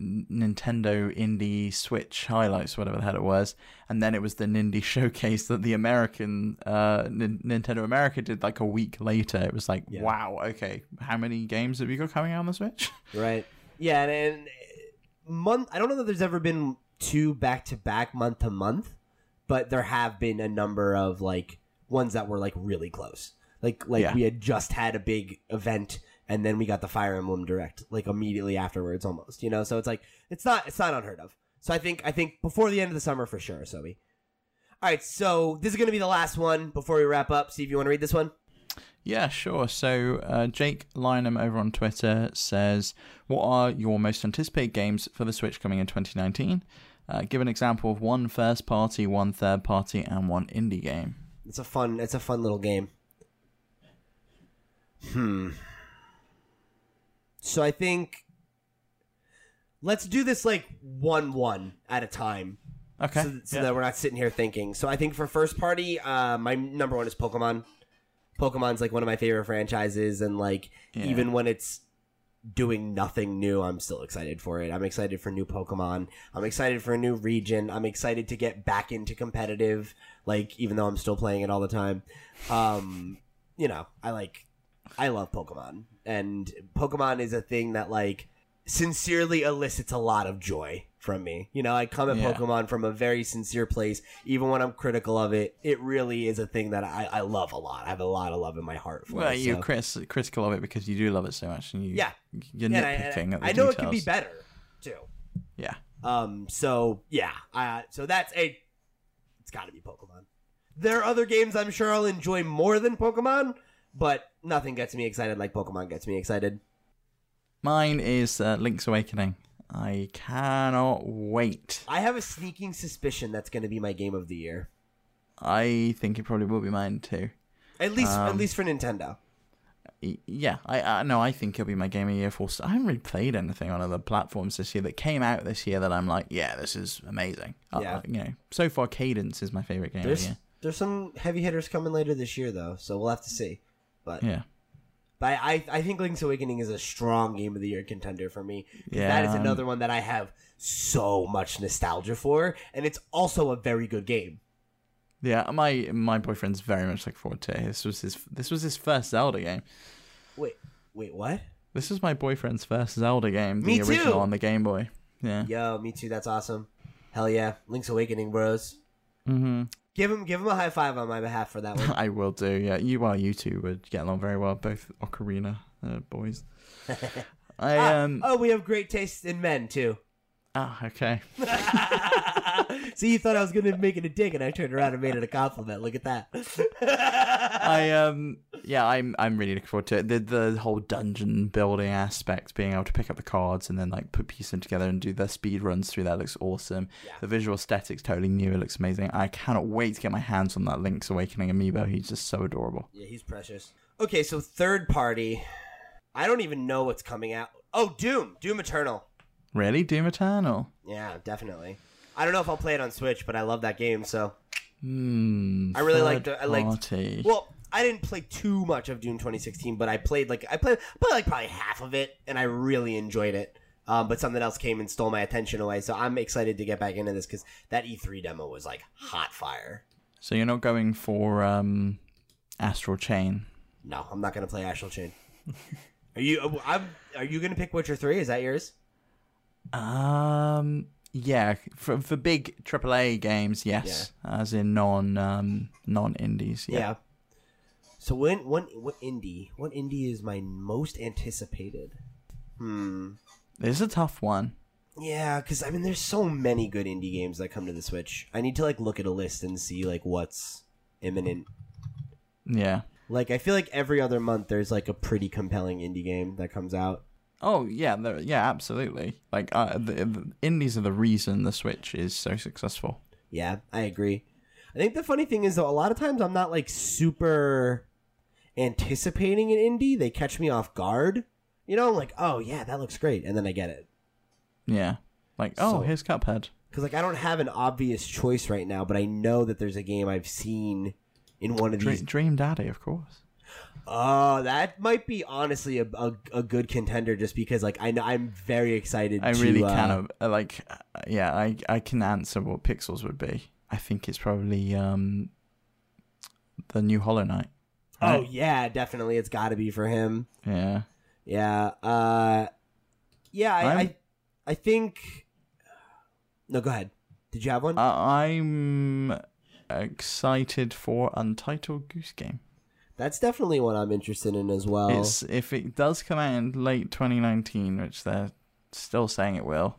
Nintendo Indie Switch highlights, whatever the hell it was, and then it was the Nindy showcase that the American uh, N- Nintendo America did like a week later. It was like, Yeah. wow, okay, how many games have you got coming out on the Switch? Right. Yeah, and, and month. I don't know that there's ever been two back to back month to month, but there have been a number of like ones that were like really close. Like like Yeah. we had just had a big event and then we got the Fire Emblem Direct like immediately afterwards almost. You know, so it's like it's not it's not unheard of. So I think I think before the end of the summer for sure, Sobi. All right, so this is going to be the last one before we wrap up. See if you want to read this one. Yeah, sure. So uh, Jake Lynham over on Twitter says, "What are your most anticipated games for the Switch coming in 2019? Uh, give an example of one first party, one third party, and one indie game." It's a fun. It's a fun little game. Hmm. So I think let's do this like one one at a time, Okay. so, so yeah. that we're not sitting here thinking. So I think for first party, uh, my number one is Pokemon. Pokemon's like one of my favorite franchises, and like Yeah. even when it's doing nothing new, I'm still excited for it. I'm excited for new Pokemon. I'm excited for a new region. I'm excited to get back into competitive, like even though I'm still playing it all the time. Um, you know, I like I love Pokemon. And Pokemon is a thing that like sincerely elicits a lot of joy from me. You know, I come at Yeah. Pokemon from a very sincere place, even when I'm critical of it. It really is a thing that I, I love a lot. I have a lot of love in my heart for it. well, it. you're so- cris- critical of it because you do love it so much, and you Yeah. you're Yeah, I- nitpicking the I, I know details. it can be better too. Yeah. Um. So yeah. Uh, so that's a. It's got to be Pokemon. There are other games I'm sure I'll enjoy more than Pokemon, but nothing gets me excited like Pokemon gets me excited. Mine is uh, Link's Awakening. I cannot wait. I have a sneaking suspicion that's going to be my game of the year. I think it probably will be mine too. At least, at Um, least for Nintendo. Yeah, I uh, no, I think it'll be my game of the year. For I haven't really played anything on other platforms this year that came out this year that I'm like, yeah, this is amazing. Uh, Yeah. you know, so far Cadence is my favorite game of the There's year. there's some heavy hitters coming later this year though, so we'll have to see. But Yeah, But I, I, think Link's Awakening is a strong game of the year contender for me. Yeah, that is another one that I have so much nostalgia for, and it's also a very good game. yeah. My my boyfriend's very much looking forward to it. This was his this was his first Zelda game. Wait, wait, what? This is my boyfriend's first Zelda game, the Me original too. on the Game Boy. Yeah. Yo, me too. That's awesome. Hell yeah, Link's Awakening, bros. Mm hmm Give him, give him a high five on my behalf for that one. I will do. Yeah, you well, you two would get along very well, both Ocarina uh, boys. I Ah, um. oh, we have great taste in men too. Ah, okay. See, you thought I was gonna make it a dig, and I turned around and made it a compliment. Look at that. I um yeah, I'm I'm really looking forward to it. The the whole dungeon building aspect, being able to pick up the cards and then like put pieces them together and do the speed runs through that looks awesome. Yeah. The visual aesthetics totally new. It looks amazing. I cannot wait to get my hands on that Link's Awakening amiibo. He's just so adorable. Yeah, he's precious. Okay, so third party. I don't even know what's coming out. Oh, Doom, Doom Eternal. Really, Doom Eternal. Yeah, definitely. I don't know if I'll play it on Switch, but I love that game. So, Hmm. I really liked it. I liked- party. well, I didn't play too much of Doom 2016, but I played like I played, played like probably half of it, and I really enjoyed it. Um, but something else came and stole my attention away, so I'm excited to get back into this because that E3 demo was like hot fire. So you're not going for um Astral Chain. No, I'm not gonna play Astral Chain. are you? I'm. Are you gonna pick Witcher Three? Is that yours? Um yeah, for for big AAA games, yes. As in non um non indies. Yeah. Yeah. So when what what indie? What indie is my most anticipated? Hmm. It's a tough one. Yeah, because I mean, there's so many good indie games that come to the Switch. I need to like look at a list and see like what's imminent. Yeah. Like I feel like every other month there's like a pretty compelling indie game that comes out. Oh yeah, yeah, absolutely. Like uh, the, the indies are the reason the Switch is so successful. Yeah, I agree. I think the funny thing is though, a lot of times I'm not like super anticipating an indie. They catch me off guard. You know, I'm like, oh yeah, that looks great, and then I get it. Yeah. Like oh, So- here's Cuphead. because like I don't have an obvious choice right now, but I know that there's a game I've seen in one of Dream, these. Dream Daddy, of course. Oh, that might be honestly a, a, a good contender just because like I know I'm very excited. I to, really uh, kind of uh, like, uh, yeah, I I can answer what pixels would be. I think it's probably um the new Hollow Knight. Oh yeah, definitely. It's got to be for him. yeah. Yeah. Uh, yeah. I, I I think. No, go ahead. Did you have one? Uh, I'm excited for Untitled Goose Game. That's definitely one I'm interested in as well. It's if it does come out in late 2019, which they're still saying it will.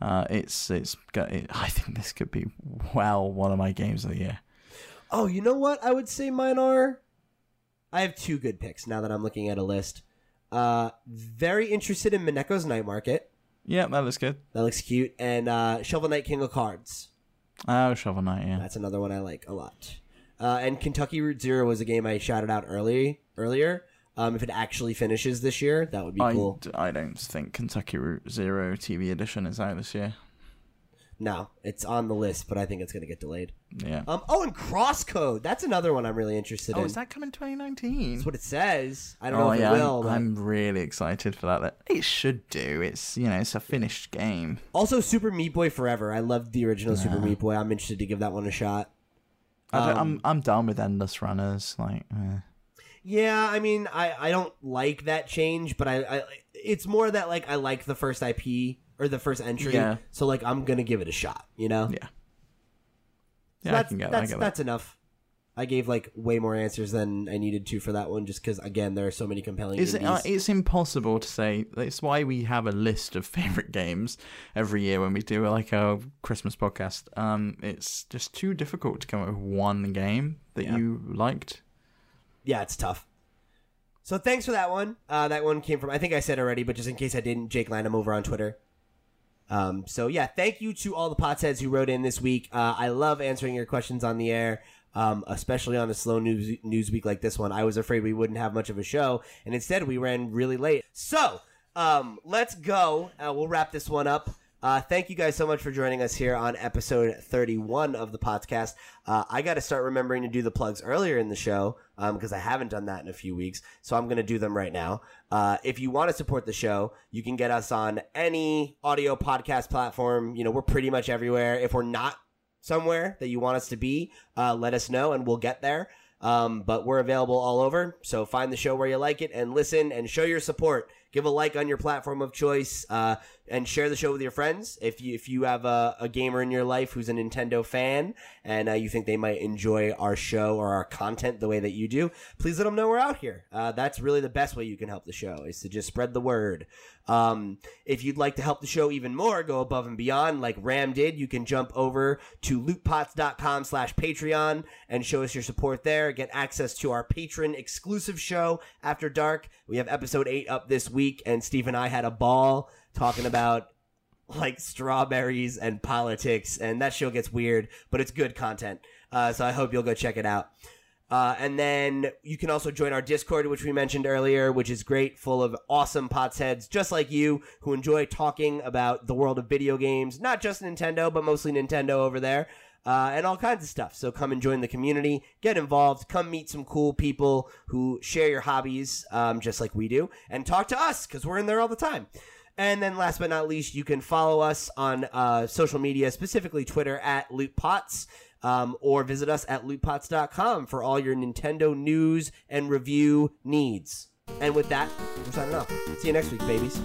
Uh, it's it's got. It, I think this could be well one of my games of the year. Oh, you know what? I would say mine are. I have two good picks now that I'm looking at a list. Uh, very interested in Mineko's Night Market. Yeah, that looks good. That looks cute. And uh, Shovel Knight King of Cards. Oh, Shovel Knight, yeah. That's another one I like a lot. Uh, and Kentucky Route Zero was a game I shouted out early earlier. Um, if it actually finishes this year, that would be I, cool. d- I don't think Kentucky Route Zero TV edition is out this year. No, it's on the list, but I think it's going to get delayed. Yeah. Um, oh, and Crosscode. That's another one I'm really interested oh, in. Oh, is that coming 2019? That's what it says. I don't oh know if yeah, it will. I'm, but- I'm really excited for that. It should do. It's you know it's a finished game. Also, Super Meat Boy Forever. I loved the original Super Meat Boy. I'm interested to give that one a shot. I don't, Um, I'm I'm done with endless runners. Like, eh. Yeah, I mean, I, I don't like that change, but I, I it's more that like I like the first IP or the first entry, Yeah. so like I'm gonna give it a shot. You know, yeah, So yeah, I can get, I that's get that. that's enough. I gave like way more answers than I needed to for that one, just because again there are so many compelling. It's, uh, it's impossible to say. That's why we have a list of favorite games every year when we do like a Christmas podcast. Um, it's just too difficult to come up with one game that Yeah. you liked. yeah, it's tough. So thanks for that one. Uh, that one came from I think I said already, but just in case I didn't, Jake Lanham over on Twitter. Um, so yeah, thank you to all the potsheads who wrote in this week. Uh, I love answering your questions on the air, um, especially on a slow news news week like this one. I was afraid we wouldn't have much of a show, and instead we ran really late. So um, let's go. Uh, we'll wrap this one up. Uh, thank you guys so much for joining us here on episode 31 of the podcast. Uh, I got to start remembering to do the plugs earlier in the show because I haven't done that in a few weeks. So I'm going to do them right now. Uh, if you want to support the show, you can get us on any audio podcast platform. You know, we're pretty much everywhere. If we're not somewhere that you want us to be, uh, let us know and we'll get there. Um, but we're available all over. So find the show where you like it and listen and show your support. Give a like on your platform of choice uh, and share the show with your friends. If you if you have a, a gamer in your life who's a Nintendo fan and uh, you think they might enjoy our show or our content the way that you do, please let them know we're out here. Uh, that's really the best way you can help the show is to just spread the word. Um, if you'd like to help the show even more, go above and beyond like Ram did. You can jump over to lootpots.com slash Patreon and show us your support there. Get access to our patron exclusive show after dark. We have episode eight up this week, and Steve and I had a ball talking about like strawberries and politics, and that show gets weird, but it's good content. Uh, so I hope you'll go check it out. Uh, and then you can also join our Discord, which we mentioned earlier, which is great, full of awesome pots heads just like you who enjoy talking about the world of video games, not just Nintendo, but mostly Nintendo over there, uh, and all kinds of stuff. So come and join the community, get involved, come meet some cool people who share your hobbies, um, just like we do, and talk to us because we're in there all the time. And then last but not least, you can follow us on uh, social media, specifically Twitter at LootPots, um, or visit us at lootpots.com for all your Nintendo news and review needs. And with that, we're signing off. See you next week, babies.